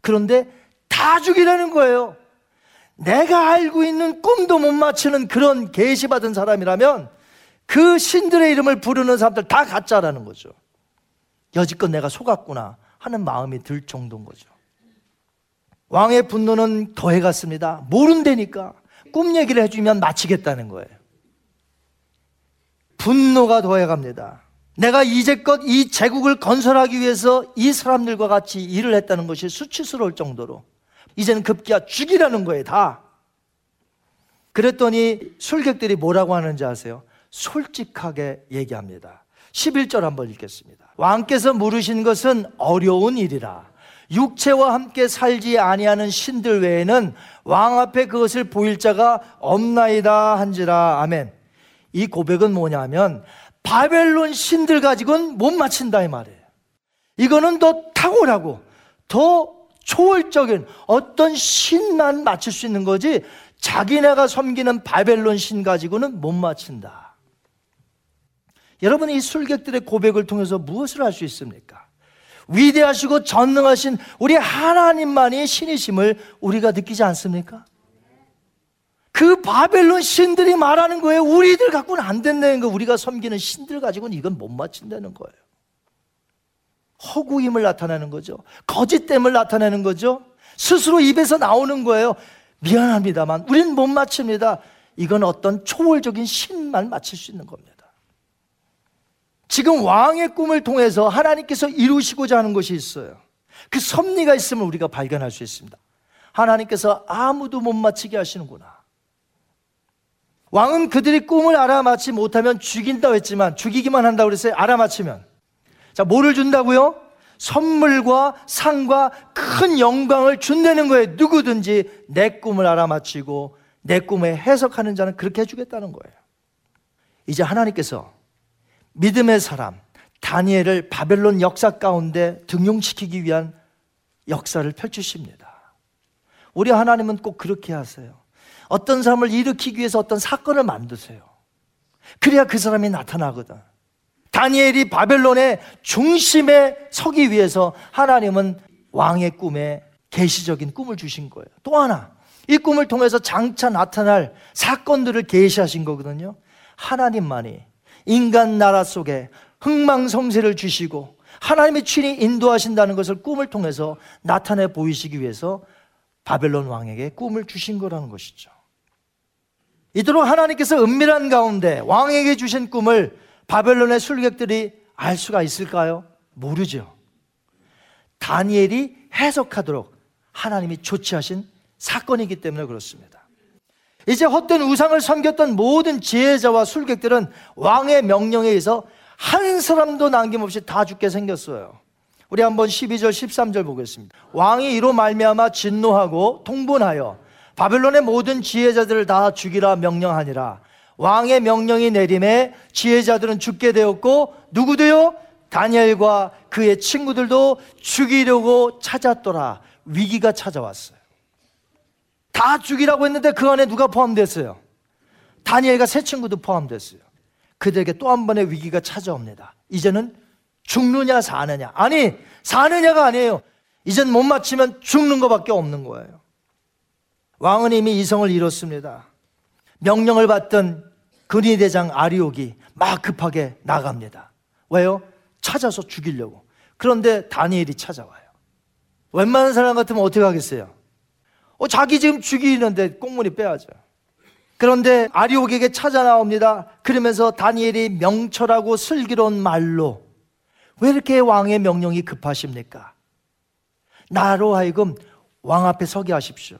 그런데 다 죽이라는 거예요. 내가 알고 있는 꿈도 못 맞추는 그런 계시 받은 사람이라면 그 신들의 이름을 부르는 사람들 다 가짜라는 거죠. 여지껏 내가 속았구나 하는 마음이 들 정도인 거죠. 왕의 분노는 더해갔습니다. 모른다니까. 꿈 얘기를 해주면 마치겠다는 거예요. 분노가 더해갑니다. 내가 이제껏 이 제국을 건설하기 위해서 이 사람들과 같이 일을 했다는 것이 수치스러울 정도로 이제는 급기야 죽이라는 거예요, 다. 그랬더니 술객들이 뭐라고 하는지 아세요? 솔직하게 얘기합니다. 11절 한번 읽겠습니다. 왕께서 물으신 것은 어려운 일이라. 육체와 함께 살지 아니하는 신들 외에는 왕 앞에 그것을 보일 자가 없나이다 한지라. 아멘. 이 고백은 뭐냐면 바벨론 신들 가지고는 못 맞춘다 이 말이에요. 이거는 더 탁월하고 더 초월적인 어떤 신만 맞출 수 있는 거지 자기네가 섬기는 바벨론 신 가지고는 못 맞춘다. 여러분 이 술객들의 고백을 통해서 무엇을 할 수 있습니까? 위대하시고 전능하신 우리 하나님만이 신이심을 우리가 느끼지 않습니까? 그 바벨론 신들이 말하는 거예요. 우리들 갖고는 안 된다는 거. 우리가 섬기는 신들 가지고는 이건 못 맞춘다는 거예요. 허구임을 나타내는 거죠. 거짓됨을 나타내는 거죠. 스스로 입에서 나오는 거예요. 미안합니다만 우리는 못 맞춥니다. 이건 어떤 초월적인 신만 맞출 수 있는 겁니다. 지금 왕의 꿈을 통해서 하나님께서 이루시고자 하는 것이 있어요. 그 섭리가 있으면 우리가 발견할 수 있습니다. 하나님께서 아무도 못 맞히게 하시는구나. 왕은 그들이 꿈을 알아맞지 못하면 죽인다고 했지만 죽이기만 한다고 그랬어요. 알아맞히면. 자, 뭐를 준다고요? 선물과 상과 큰 영광을 준다는 거예요. 누구든지 내 꿈을 알아맞히고 내 꿈에 해석하는 자는 그렇게 해주겠다는 거예요. 이제 하나님께서 믿음의 사람 다니엘을 바벨론 역사 가운데 등용시키기 위한 역사를 펼치십니다. 우리 하나님은 꼭 그렇게 하세요. 어떤 사람을 일으키기 위해서 어떤 사건을 만드세요. 그래야 그 사람이 나타나거든. 다니엘이 바벨론의 중심에 서기 위해서 하나님은 왕의 꿈에 계시적인 꿈을 주신 거예요. 또 하나, 이 꿈을 통해서 장차 나타날 사건들을 계시하신 거거든요. 하나님만이 인간 나라 속에 흥망성쇠를 주시고 하나님의 친히 인도하신다는 것을 꿈을 통해서 나타내 보이시기 위해서 바벨론 왕에게 꿈을 주신 거라는 것이죠. 이토록 하나님께서 은밀한 가운데 왕에게 주신 꿈을 바벨론의 술객들이 알 수가 있을까요? 모르죠. 다니엘이 해석하도록 하나님이 조치하신 사건이기 때문에 그렇습니다. 이제 헛된 우상을 섬겼던 모든 지혜자와 술객들은 왕의 명령에 의해서 한 사람도 남김없이 다 죽게 생겼어요. 우리 한번 12절 13절 보겠습니다. 왕이 이로 말미암아 진노하고 통분하여 바벨론의 모든 지혜자들을 다 죽이라 명령하니라. 왕의 명령이 내림에 지혜자들은 죽게 되었고 누구도요? 다니엘과 그의 친구들도 죽이려고 찾았더라. 위기가 찾아왔어요. 다 죽이라고 했는데 그 안에 누가 포함됐어요? 다니엘과 세 친구도 포함됐어요. 그들에게 또 한 번의 위기가 찾아옵니다. 이제는 죽느냐 사느냐. 아니, 사느냐가 아니에요. 이젠 못 맞히면 죽는 것밖에 없는 거예요. 왕은 이미 이성을 잃었습니다. 명령을 받던 근위 대장 아리옥이 막 급하게 나갑니다. 왜요? 찾아서 죽이려고. 그런데 다니엘이 찾아와요. 웬만한 사람 같으면 어떻게 하겠어요? 어, 자기 지금 죽이는데 꽁무니 빼야죠. 그런데 아리옥에게 찾아 나옵니다. 그러면서 다니엘이 명철하고 슬기로운 말로 왜 이렇게 왕의 명령이 급하십니까? 나로 하여금 왕 앞에 서게 하십시오.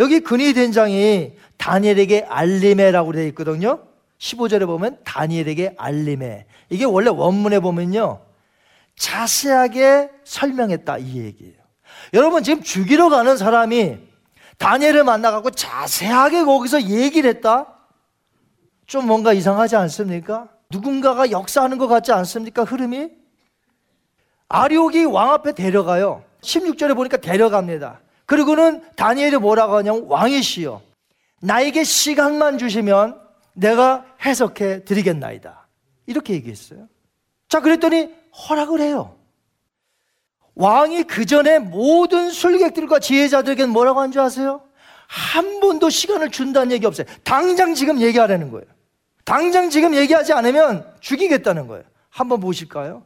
여기 근위 된장이 다니엘에게 알림해라고 되어 있거든요. 15절에 보면 다니엘에게 알림해. 이게 원래 원문에 보면요. 자세하게 설명했다 이 얘기예요. 여러분 지금 죽이러 가는 사람이 다니엘을 만나갖고 자세하게 거기서 얘기를 했다? 좀 뭔가 이상하지 않습니까? 누군가가 역사하는 것 같지 않습니까? 흐름이? 아리옥이 왕 앞에 데려가요. 16절에 보니까 데려갑니다. 그리고는 다니엘이 뭐라고 하냐면 왕이시여 나에게 시간만 주시면 내가 해석해 드리겠나이다. 이렇게 얘기했어요. 자, 그랬더니 허락을 해요. 왕이 그 전에 모든 술객들과 지혜자들에게 뭐라고 한 줄 아세요? 한 번도 시간을 준다는 얘기 없어요. 당장 지금 얘기하라는 거예요. 당장 지금 얘기하지 않으면 죽이겠다는 거예요. 한번 보실까요?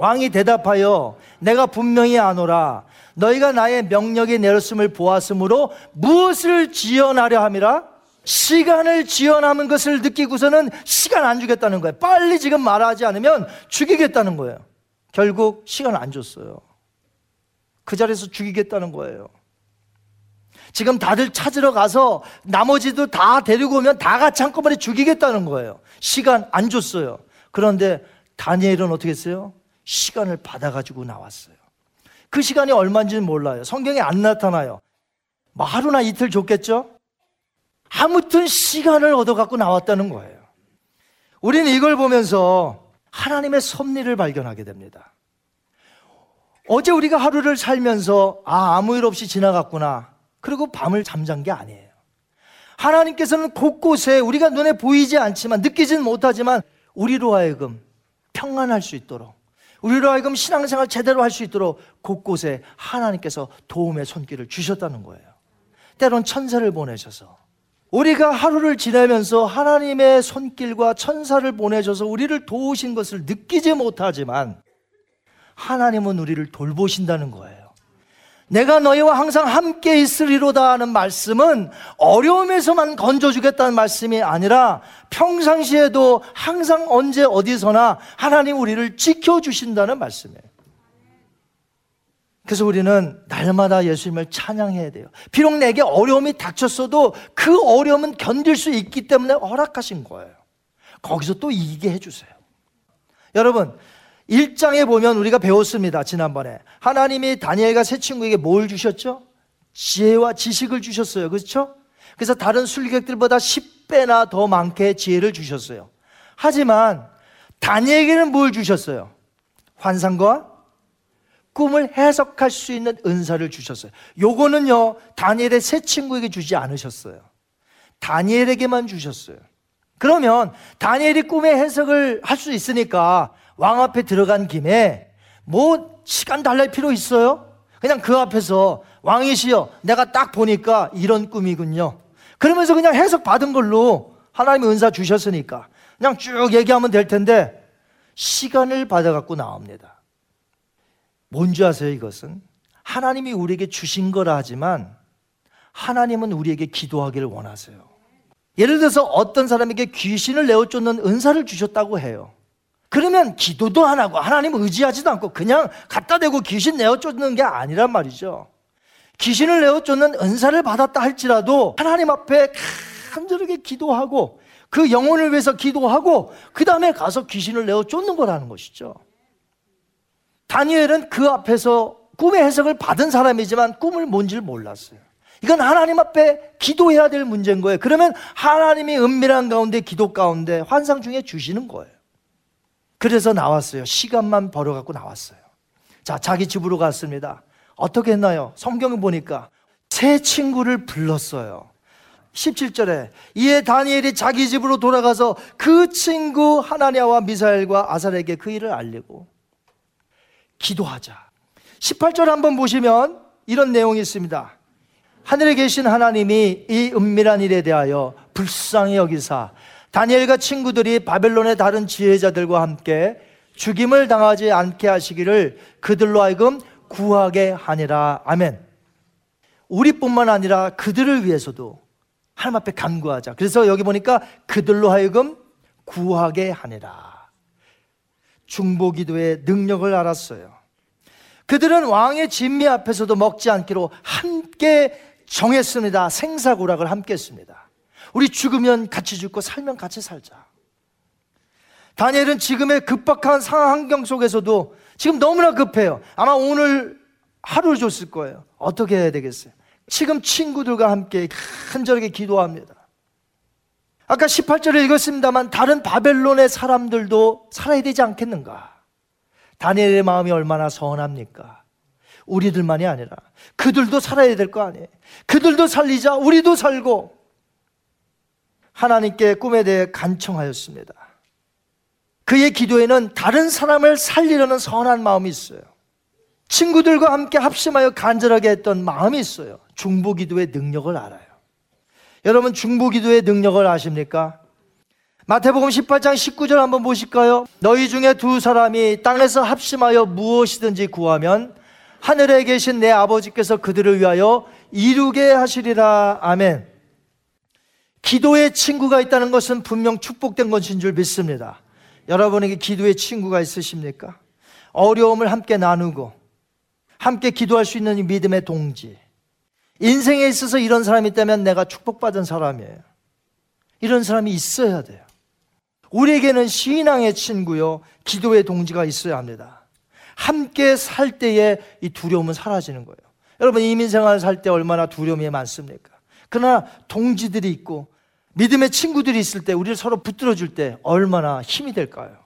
왕이 대답하여 내가 분명히 아노라 너희가 나의 명령에 내렸음을 보았으므로 무엇을 지연하려 함이라? 시간을 지연하는 것을 느끼고서는 시간 안 주겠다는 거예요. 빨리 지금 말하지 않으면 죽이겠다는 거예요. 결국 시간 안 줬어요. 그 자리에서 죽이겠다는 거예요. 지금 다들 찾으러 가서 나머지도 다 데리고 오면 다 같이 한꺼번에 죽이겠다는 거예요. 시간 안 줬어요. 그런데 다니엘은 어떻게 했어요? 시간을 받아가지고 나왔어요. 그 시간이 얼마인지는 몰라요. 성경에 안 나타나요. 뭐 하루나 이틀 줬겠죠? 아무튼 시간을 얻어갖고 나왔다는 거예요. 우리는 이걸 보면서 하나님의 섭리를 발견하게 됩니다. 어제 우리가 하루를 살면서 아, 아무 일 없이 지나갔구나. 그리고 밤을 잠잔 게 아니에요. 하나님께서는 곳곳에 우리가 눈에 보이지 않지만 느끼지는 못하지만 우리로 하여금 평안할 수 있도록 우리로 하여금 신앙생활 제대로 할 수 있도록 곳곳에 하나님께서 도움의 손길을 주셨다는 거예요. 때론 천사를 보내셔서 우리가 하루를 지내면서 하나님의 손길과 천사를 보내셔서 우리를 도우신 것을 느끼지 못하지만 하나님은 우리를 돌보신다는 거예요. 내가 너희와 항상 함께 있으리로다 하는 말씀은 어려움에서만 건져주겠다는 말씀이 아니라 평상시에도 항상 언제 어디서나 하나님 우리를 지켜주신다는 말씀이에요. 그래서 우리는 날마다 예수님을 찬양해야 돼요. 비록 내게 어려움이 닥쳤어도 그 어려움은 견딜 수 있기 때문에 허락하신 거예요. 거기서 또 이기게 해주세요. 여러분, 1장에 보면 우리가 배웠습니다. 지난번에. 하나님이 다니엘과 세 친구에게 뭘 주셨죠? 지혜와 지식을 주셨어요. 그렇죠? 그래서 다른 술객들보다 10배나 더 많게 지혜를 주셨어요. 하지만 다니엘에게는 뭘 주셨어요? 환상과 꿈을 해석할 수 있는 은사를 주셨어요. 요거는요, 다니엘의 세 친구에게 주지 않으셨어요. 다니엘에게만 주셨어요. 그러면 다니엘이 꿈의 해석을 할 수 있으니까 왕 앞에 들어간 김에 뭐 시간 달랠 필요 있어요? 그냥 그 앞에서 왕이시여 내가 딱 보니까 이런 꿈이군요. 그러면서 그냥 해석 받은 걸로 하나님이 은사 주셨으니까 그냥 쭉 얘기하면 될 텐데 시간을 받아갖고 나옵니다. 뭔지 아세요 이것은? 하나님이 우리에게 주신 거라 하지만 하나님은 우리에게 기도하기를 원하세요. 예를 들어서 어떤 사람에게 귀신을 내어쫓는 은사를 주셨다고 해요. 그러면 기도도 안 하고 하나님 의지하지도 않고 그냥 갖다 대고 귀신 내어 쫓는 게 아니란 말이죠. 귀신을 내어 쫓는 은사를 받았다 할지라도 하나님 앞에 간절하게 기도하고 그 영혼을 위해서 기도하고 그 다음에 가서 귀신을 내어 쫓는 거라는 것이죠. 다니엘은 그 앞에서 꿈의 해석을 받은 사람이지만 꿈을 뭔지를 몰랐어요. 이건 하나님 앞에 기도해야 될 문제인 거예요. 그러면 하나님이 은밀한 가운데 기도 가운데 환상 중에 주시는 거예요. 그래서 나왔어요. 시간만 벌어갖고 나왔어요. 자, 자기 집으로 갔습니다. 어떻게 했나요? 성경을 보니까 새 친구를 불렀어요. 17절에 이에 다니엘이 자기 집으로 돌아가서 그 친구 하나냐와 미사엘과 아살에게 그 일을 알리고 기도하자. 18절 한번 보시면 이런 내용이 있습니다. 하늘에 계신 하나님이 이 은밀한 일에 대하여 불쌍히 여기사 다니엘과 친구들이 바벨론의 다른 지혜자들과 함께 죽임을 당하지 않게 하시기를 그들로 하여금 구하게 하니라. 아멘. 우리뿐만 아니라 그들을 위해서도 하나님 앞에 간구하자. 그래서 여기 보니까 그들로 하여금 구하게 하니라. 중보 기도의 능력을 알았어요. 그들은 왕의 진미 앞에서도 먹지 않기로 함께 정했습니다. 생사고락을 함께 했습니다. 우리 죽으면 같이 죽고 살면 같이 살자. 다니엘은 지금의 급박한 상황 속에서도 지금 너무나 급해요. 아마 오늘 하루를 줬을 거예요. 어떻게 해야 되겠어요? 지금 친구들과 함께 간절하게 기도합니다. 아까 18절에 읽었습니다만 다른 바벨론의 사람들도 살아야 되지 않겠는가? 다니엘의 마음이 얼마나 선합니까? 우리들만이 아니라 그들도 살아야 될 거 아니에요. 그들도 살리자 우리도 살고 하나님께 꿈에 대해 간청하였습니다. 그의 기도에는 다른 사람을 살리려는 선한 마음이 있어요. 친구들과 함께 합심하여 간절하게 했던 마음이 있어요. 중보 기도의 능력을 알아요. 여러분 중보 기도의 능력을 아십니까? 마태복음 18장 19절 한번 보실까요? 너희 중에 두 사람이 땅에서 합심하여 무엇이든지 구하면 하늘에 계신 내 아버지께서 그들을 위하여 이루게 하시리라. 아멘. 기도의 친구가 있다는 것은 분명 축복된 것인 줄 믿습니다. 여러분에게 기도의 친구가 있으십니까? 어려움을 함께 나누고 함께 기도할 수 있는 이 믿음의 동지. 인생에 있어서 이런 사람이 있다면 내가 축복받은 사람이에요. 이런 사람이 있어야 돼요. 우리에게는 신앙의 친구요, 기도의 동지가 있어야 합니다. 함께 살 때에 이 두려움은 사라지는 거예요. 여러분, 이민생활 살 때 얼마나 두려움이 많습니까? 그러나 동지들이 있고 믿음의 친구들이 있을 때 우리를 서로 붙들어 줄 때 얼마나 힘이 될까요?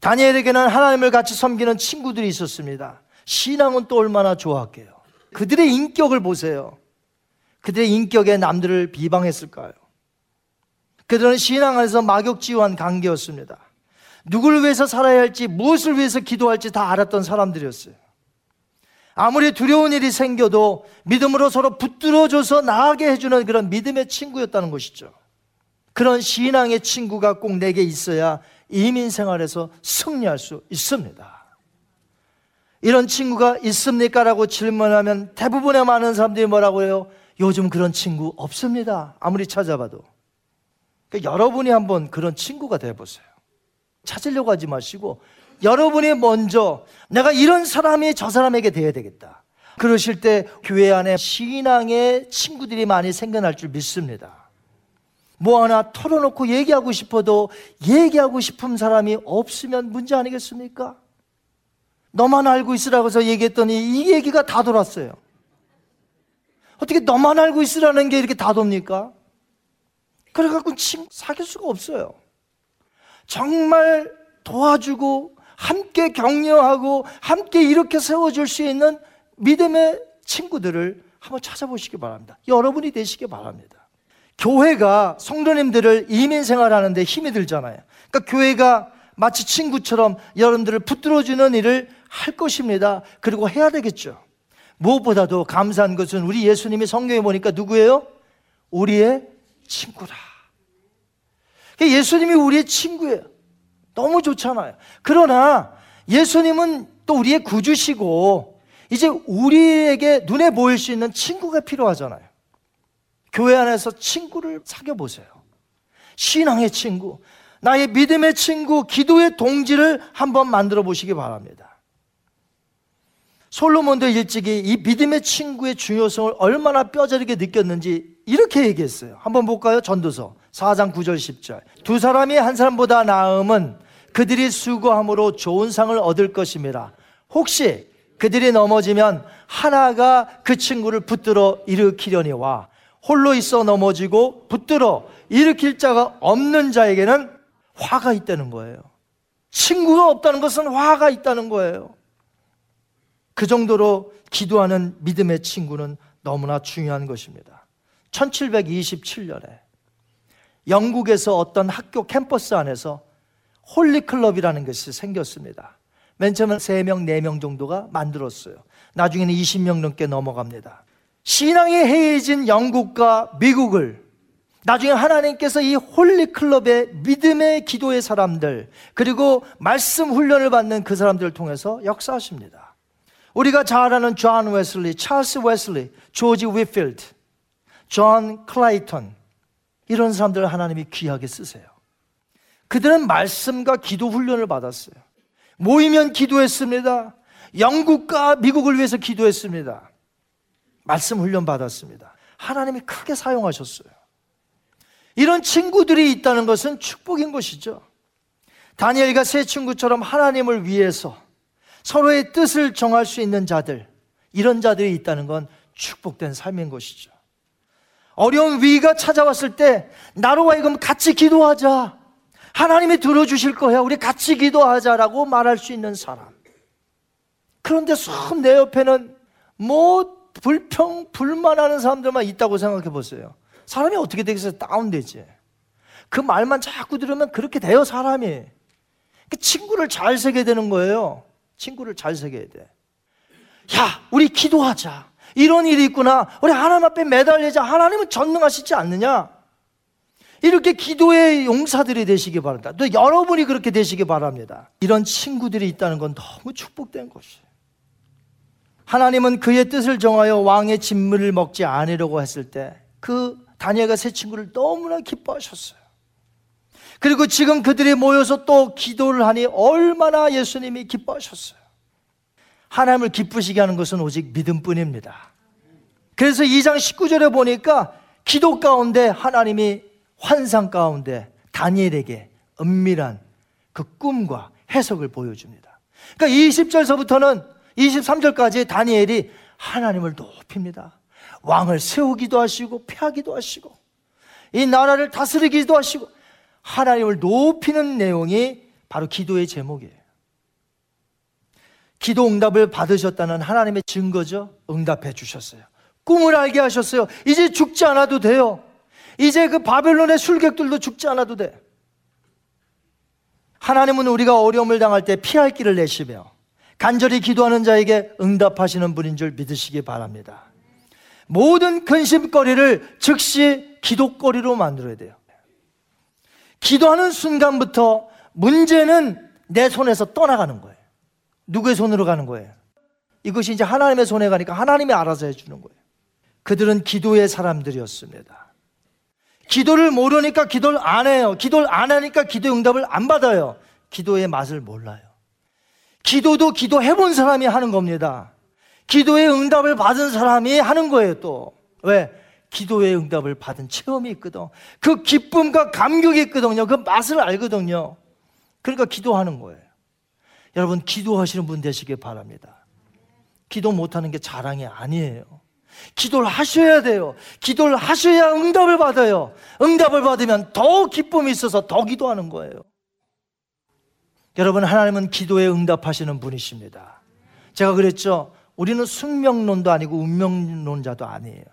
다니엘에게는 하나님을 같이 섬기는 친구들이 있었습니다. 신앙은 또 얼마나 좋았게요. 그들의 인격을 보세요. 그들의 인격에 남들을 비방했을까요? 그들은 신앙 안에서 막역지환 관계였습니다. 누구를 위해서 살아야 할지, 무엇을 위해서 기도할지 다 알았던 사람들이었어요. 아무리 두려운 일이 생겨도 믿음으로 서로 붙들어줘서 나아게 해주는 그런 믿음의 친구였다는 것이죠. 그런 신앙의 친구가 꼭 내게 있어야 이민 생활에서 승리할 수 있습니다. 이런 친구가 있습니까? 라고 질문하면 대부분의 많은 사람들이 뭐라고 해요? 요즘 그런 친구 없습니다. 아무리 찾아봐도. 그러니까 여러분이 한번 그런 친구가 되어보세요. 찾으려고 하지 마시고 여러분이 먼저 내가 이런 사람이 저 사람에게 돼야 되겠다. 그러실 때 교회 안에 신앙의 친구들이 많이 생겨날 줄 믿습니다. 뭐 하나 털어놓고 얘기하고 싶어도 얘기하고 싶은 사람이 없으면 문제 아니겠습니까? 너만 알고 있으라고 해서 얘기했더니 이 얘기가 다 돌았어요. 어떻게 너만 알고 있으라는 게 이렇게 다 돕니까? 그래갖고 친 사귈 수가 없어요. 정말 도와주고 함께 격려하고 함께 이렇게 세워줄 수 있는 믿음의 친구들을 한번 찾아보시기 바랍니다. 여러분이 되시기 바랍니다. 교회가 성도님들을 이민 생활하는데 힘이 들잖아요. 그러니까 교회가 마치 친구처럼 여러분들을 붙들어주는 일을 할 것입니다. 그리고 해야 되겠죠. 무엇보다도 감사한 것은 우리 예수님이 성경에 보니까 누구예요? 우리의 친구라. 그러니까 예수님이 우리의 친구예요. 너무 좋잖아요. 그러나 예수님은 또 우리의 구주시고 이제 우리에게 눈에 보일 수 있는 친구가 필요하잖아요. 교회 안에서 친구를 사귀어 보세요. 신앙의 친구, 나의 믿음의 친구, 기도의 동지를 한번 만들어 보시기 바랍니다. 솔로몬도 일찍이 이 믿음의 친구의 중요성을 얼마나 뼈저리게 느꼈는지 이렇게 얘기했어요. 한번 볼까요? 전도서 4장 9절 10절. 두 사람이 한 사람보다 나음은 그들이 수고함으로 좋은 상을 얻을 것입니다. 혹시 그들이 넘어지면 하나가 그 친구를 붙들어 일으키려니와 홀로 있어 넘어지고 붙들어 일으킬 자가 없는 자에게는 화가 있다는 거예요. 친구가 없다는 것은 화가 있다는 거예요. 그 정도로 기도하는 믿음의 친구는 너무나 중요한 것입니다. 1727년에 영국에서 어떤 학교 캠퍼스 안에서 홀리클럽이라는 것이 생겼습니다. 맨 처음엔 3명, 4명 정도가 만들었어요. 나중에는 20명 넘게 넘어갑니다. 신앙이 해이해진 영국과 미국을 나중에 하나님께서 이 Holy Club의 믿음의 기도의 사람들, 그리고 말씀 훈련을 받는 그 사람들을 통해서 역사하십니다. 우리가 잘 아는 존 웨슬리, 찰스 웨슬리, 조지 휫필드, 존 클라이턴 이런 사람들을 하나님이 귀하게 쓰세요. 그들은 말씀과 기도 훈련을 받았어요. 모이면 기도했습니다. 영국과 미국을 위해서 기도했습니다. 말씀 훈련 받았습니다. 하나님이 크게 사용하셨어요. 이런 친구들이 있다는 것은 축복인 것이죠. 다니엘과 세 친구처럼 하나님을 위해서 서로의 뜻을 정할 수 있는 자들, 이런 자들이 있다는 건 축복된 삶인 것이죠. 어려운 위기가 찾아왔을 때 나로 하여금 같이 기도하자. 하나님이 들어주실 거야. 우리 같이 기도하자라고 말할 수 있는 사람. 그런데 쏙내 옆에는 뭐 불평, 불만하는 사람들만 있다고 생각해 보세요. 사람이 어떻게 되겠어요? 다운되지. 그 말만 자꾸 들으면 그렇게 돼요, 사람이. 그 친구를 잘 새게 되는 거예요. 친구를 잘 새겨야 돼. 야, 우리 기도하자. 이런 일이 있구나. 우리 하나님 앞에 매달리자. 하나님은 전능하시지 않느냐? 이렇게 기도의 용사들이 되시기 바랍니다. 또 여러분이 그렇게 되시기 바랍니다. 이런 친구들이 있다는 건 너무 축복된 것이에요. 하나님은 그의 뜻을 정하여 왕의 진물을 먹지 않으려고 했을 때 그 다니엘과 세 친구를 너무나 기뻐하셨어요. 그리고 지금 그들이 모여서 또 기도를 하니 얼마나 예수님이 기뻐하셨어요. 하나님을 기쁘시게 하는 것은 오직 믿음뿐입니다. 그래서 2장 19절에 보니까 기도 가운데 하나님이 환상 가운데 다니엘에게 은밀한 그 꿈과 해석을 보여줍니다. 그러니까 20절서부터는 23절까지 다니엘이 하나님을 높입니다. 왕을 세우기도 하시고 폐하기도 하시고 이 나라를 다스리기도 하시고 하나님을 높이는 내용이 바로 기도의 제목이에요. 기도 응답을 받으셨다는 하나님의 증거죠. 응답해 주셨어요. 꿈을 알게 하셨어요. 이제 죽지 않아도 돼요. 이제 그 바벨론의 술객들도 죽지 않아도 돼. 하나님은 우리가 어려움을 당할 때 피할 길을 내시며 간절히 기도하는 자에게 응답하시는 분인 줄 믿으시기 바랍니다. 모든 근심거리를 즉시 기도거리로 만들어야 돼요. 기도하는 순간부터 문제는 내 손에서 떠나가는 거예요. 누구의 손으로 가는 거예요? 이것이 이제 하나님의 손에 가니까 하나님이 알아서 해주는 거예요. 그들은 기도의 사람들이었습니다. 기도를 모르니까 기도를 안 해요. 기도를 안 하니까 기도 응답을 안 받아요. 기도의 맛을 몰라요. 기도도 기도해 본 사람이 하는 겁니다. 기도의 응답을 받은 사람이 하는 거예요, 또. 왜? 기도의 응답을 받은 체험이 있거든. 그 기쁨과 감격이 있거든요. 그 맛을 알거든요. 그러니까 기도하는 거예요. 여러분, 기도하시는 분 되시길 바랍니다. 기도 못하는 게 자랑이 아니에요. 기도를 하셔야 돼요. 기도를 하셔야 응답을 받아요. 응답을 받으면 더 기쁨이 있어서 더 기도하는 거예요. 여러분, 하나님은 기도에 응답하시는 분이십니다. 제가 그랬죠. 우리는 숙명론도 아니고 운명론자도 아니에요.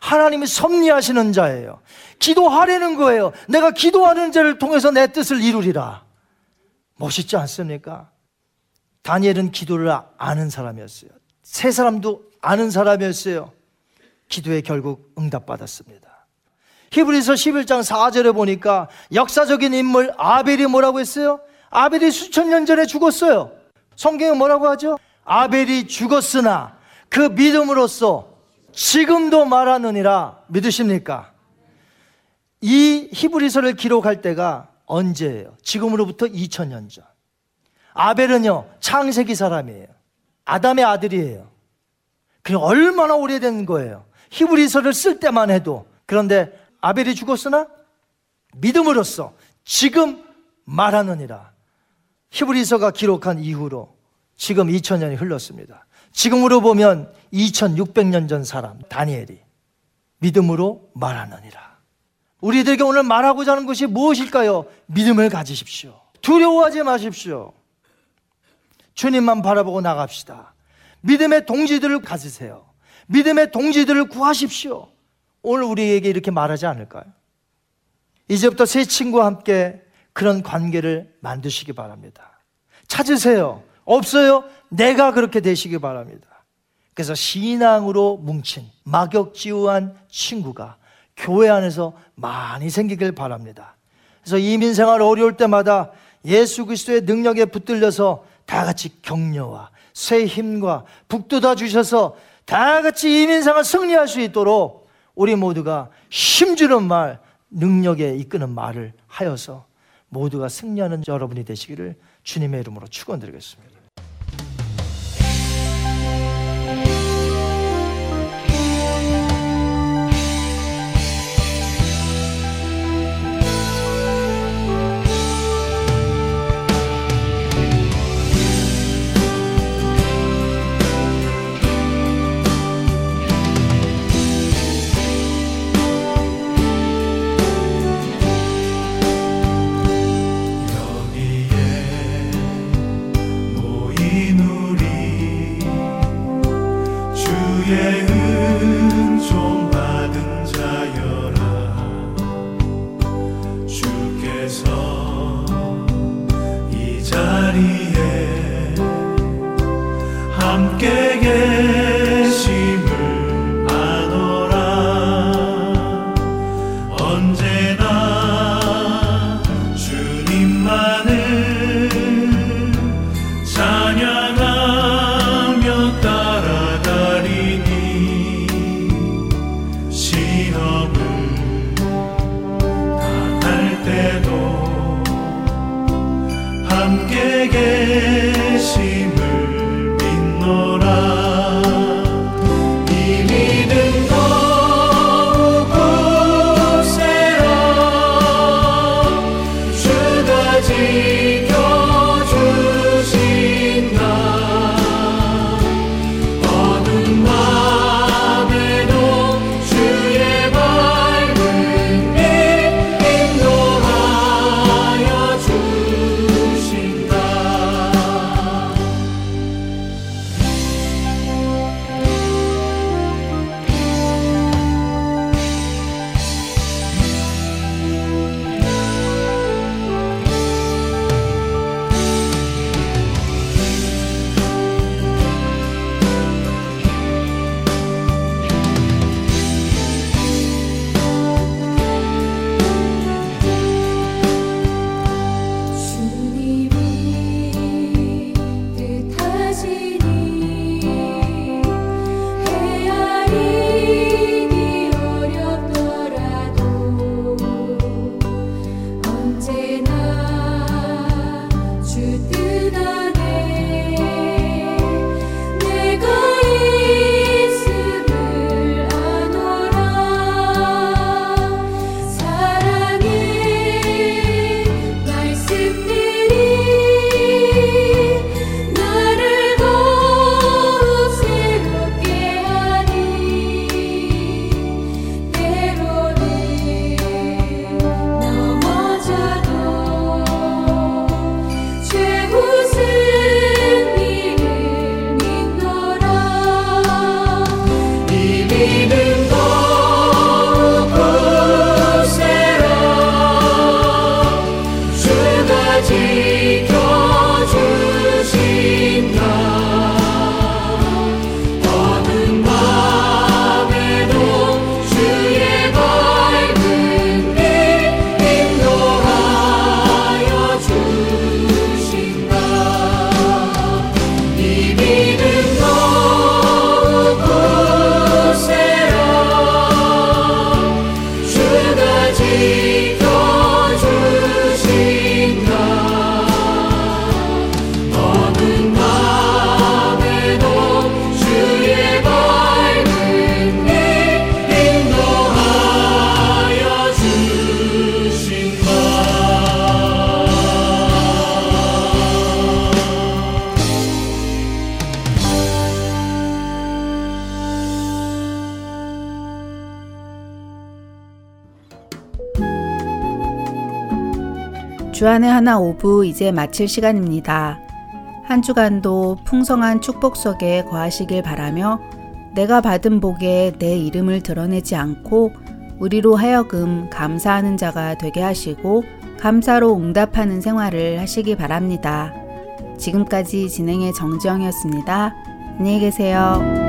하나님이 섭리하시는 자예요. 기도하려는 거예요. 내가 기도하는 자를 통해서 내 뜻을 이루리라. 멋있지 않습니까? 다니엘은 기도를 아는 사람이었어요. 세 사람도 아는 사람이었어요. 기도에 결국 응답받았습니다. 히브리서 11장 4절에 보니까 역사적인 인물 아벨이 뭐라고 했어요? 아벨이 수천 년 전에 죽었어요. 성경에 뭐라고 하죠? 아벨이 죽었으나 그 믿음으로써 지금도 말하느니라 믿으십니까? 이 히브리서를 기록할 때가 언제예요? 지금으로부터 2000년 전. 아벨은요, 창세기 사람이에요. 아담의 아들이에요. 그냥 얼마나 오래된 거예요. 히브리서를 쓸 때만 해도. 그런데 아벨이 죽었으나 믿음으로써 지금 말하느니라. 히브리서가 기록한 이후로 지금 2000년이 흘렀습니다. 지금으로 보면 2600년 전 사람 다니엘이 믿음으로 말하느니라. 우리들에게 오늘 말하고자 하는 것이 무엇일까요? 믿음을 가지십시오. 두려워하지 마십시오. 주님만 바라보고 나갑시다. 믿음의 동지들을 가지세요. 믿음의 동지들을 구하십시오. 오늘 우리에게 이렇게 말하지 않을까요? 이제부터 새 친구와 함께 그런 관계를 만드시기 바랍니다. 찾으세요. 없어요? 내가 그렇게 되시기 바랍니다. 그래서 신앙으로 뭉친 막역지우한 친구가 교회 안에서 많이 생기길 바랍니다. 그래서 이민 생활 어려울 때마다 예수 그리스도의 능력에 붙들려서 다 같이 격려와 새 힘과 북돋아 주셔서 다 같이 이민 생활 승리할 수 있도록 우리 모두가 힘주는 말, 능력에 이끄는 말을 하여서 모두가 승리하는 여러분이 되시기를 주님의 이름으로 축원드리겠습니다. 하나 5부 이제 마칠 시간입니다. 한 주간도 풍성한 축복 속에 거하시길 바라며 내가 받은 복에 내 이름을 드러내지 않고 우리로 하여금 감사하는 자가 되게 하시고 감사로 응답하는 생활을 하시기 바랍니다. 지금까지 진행의 정지영이었습니다. 안녕히 계세요.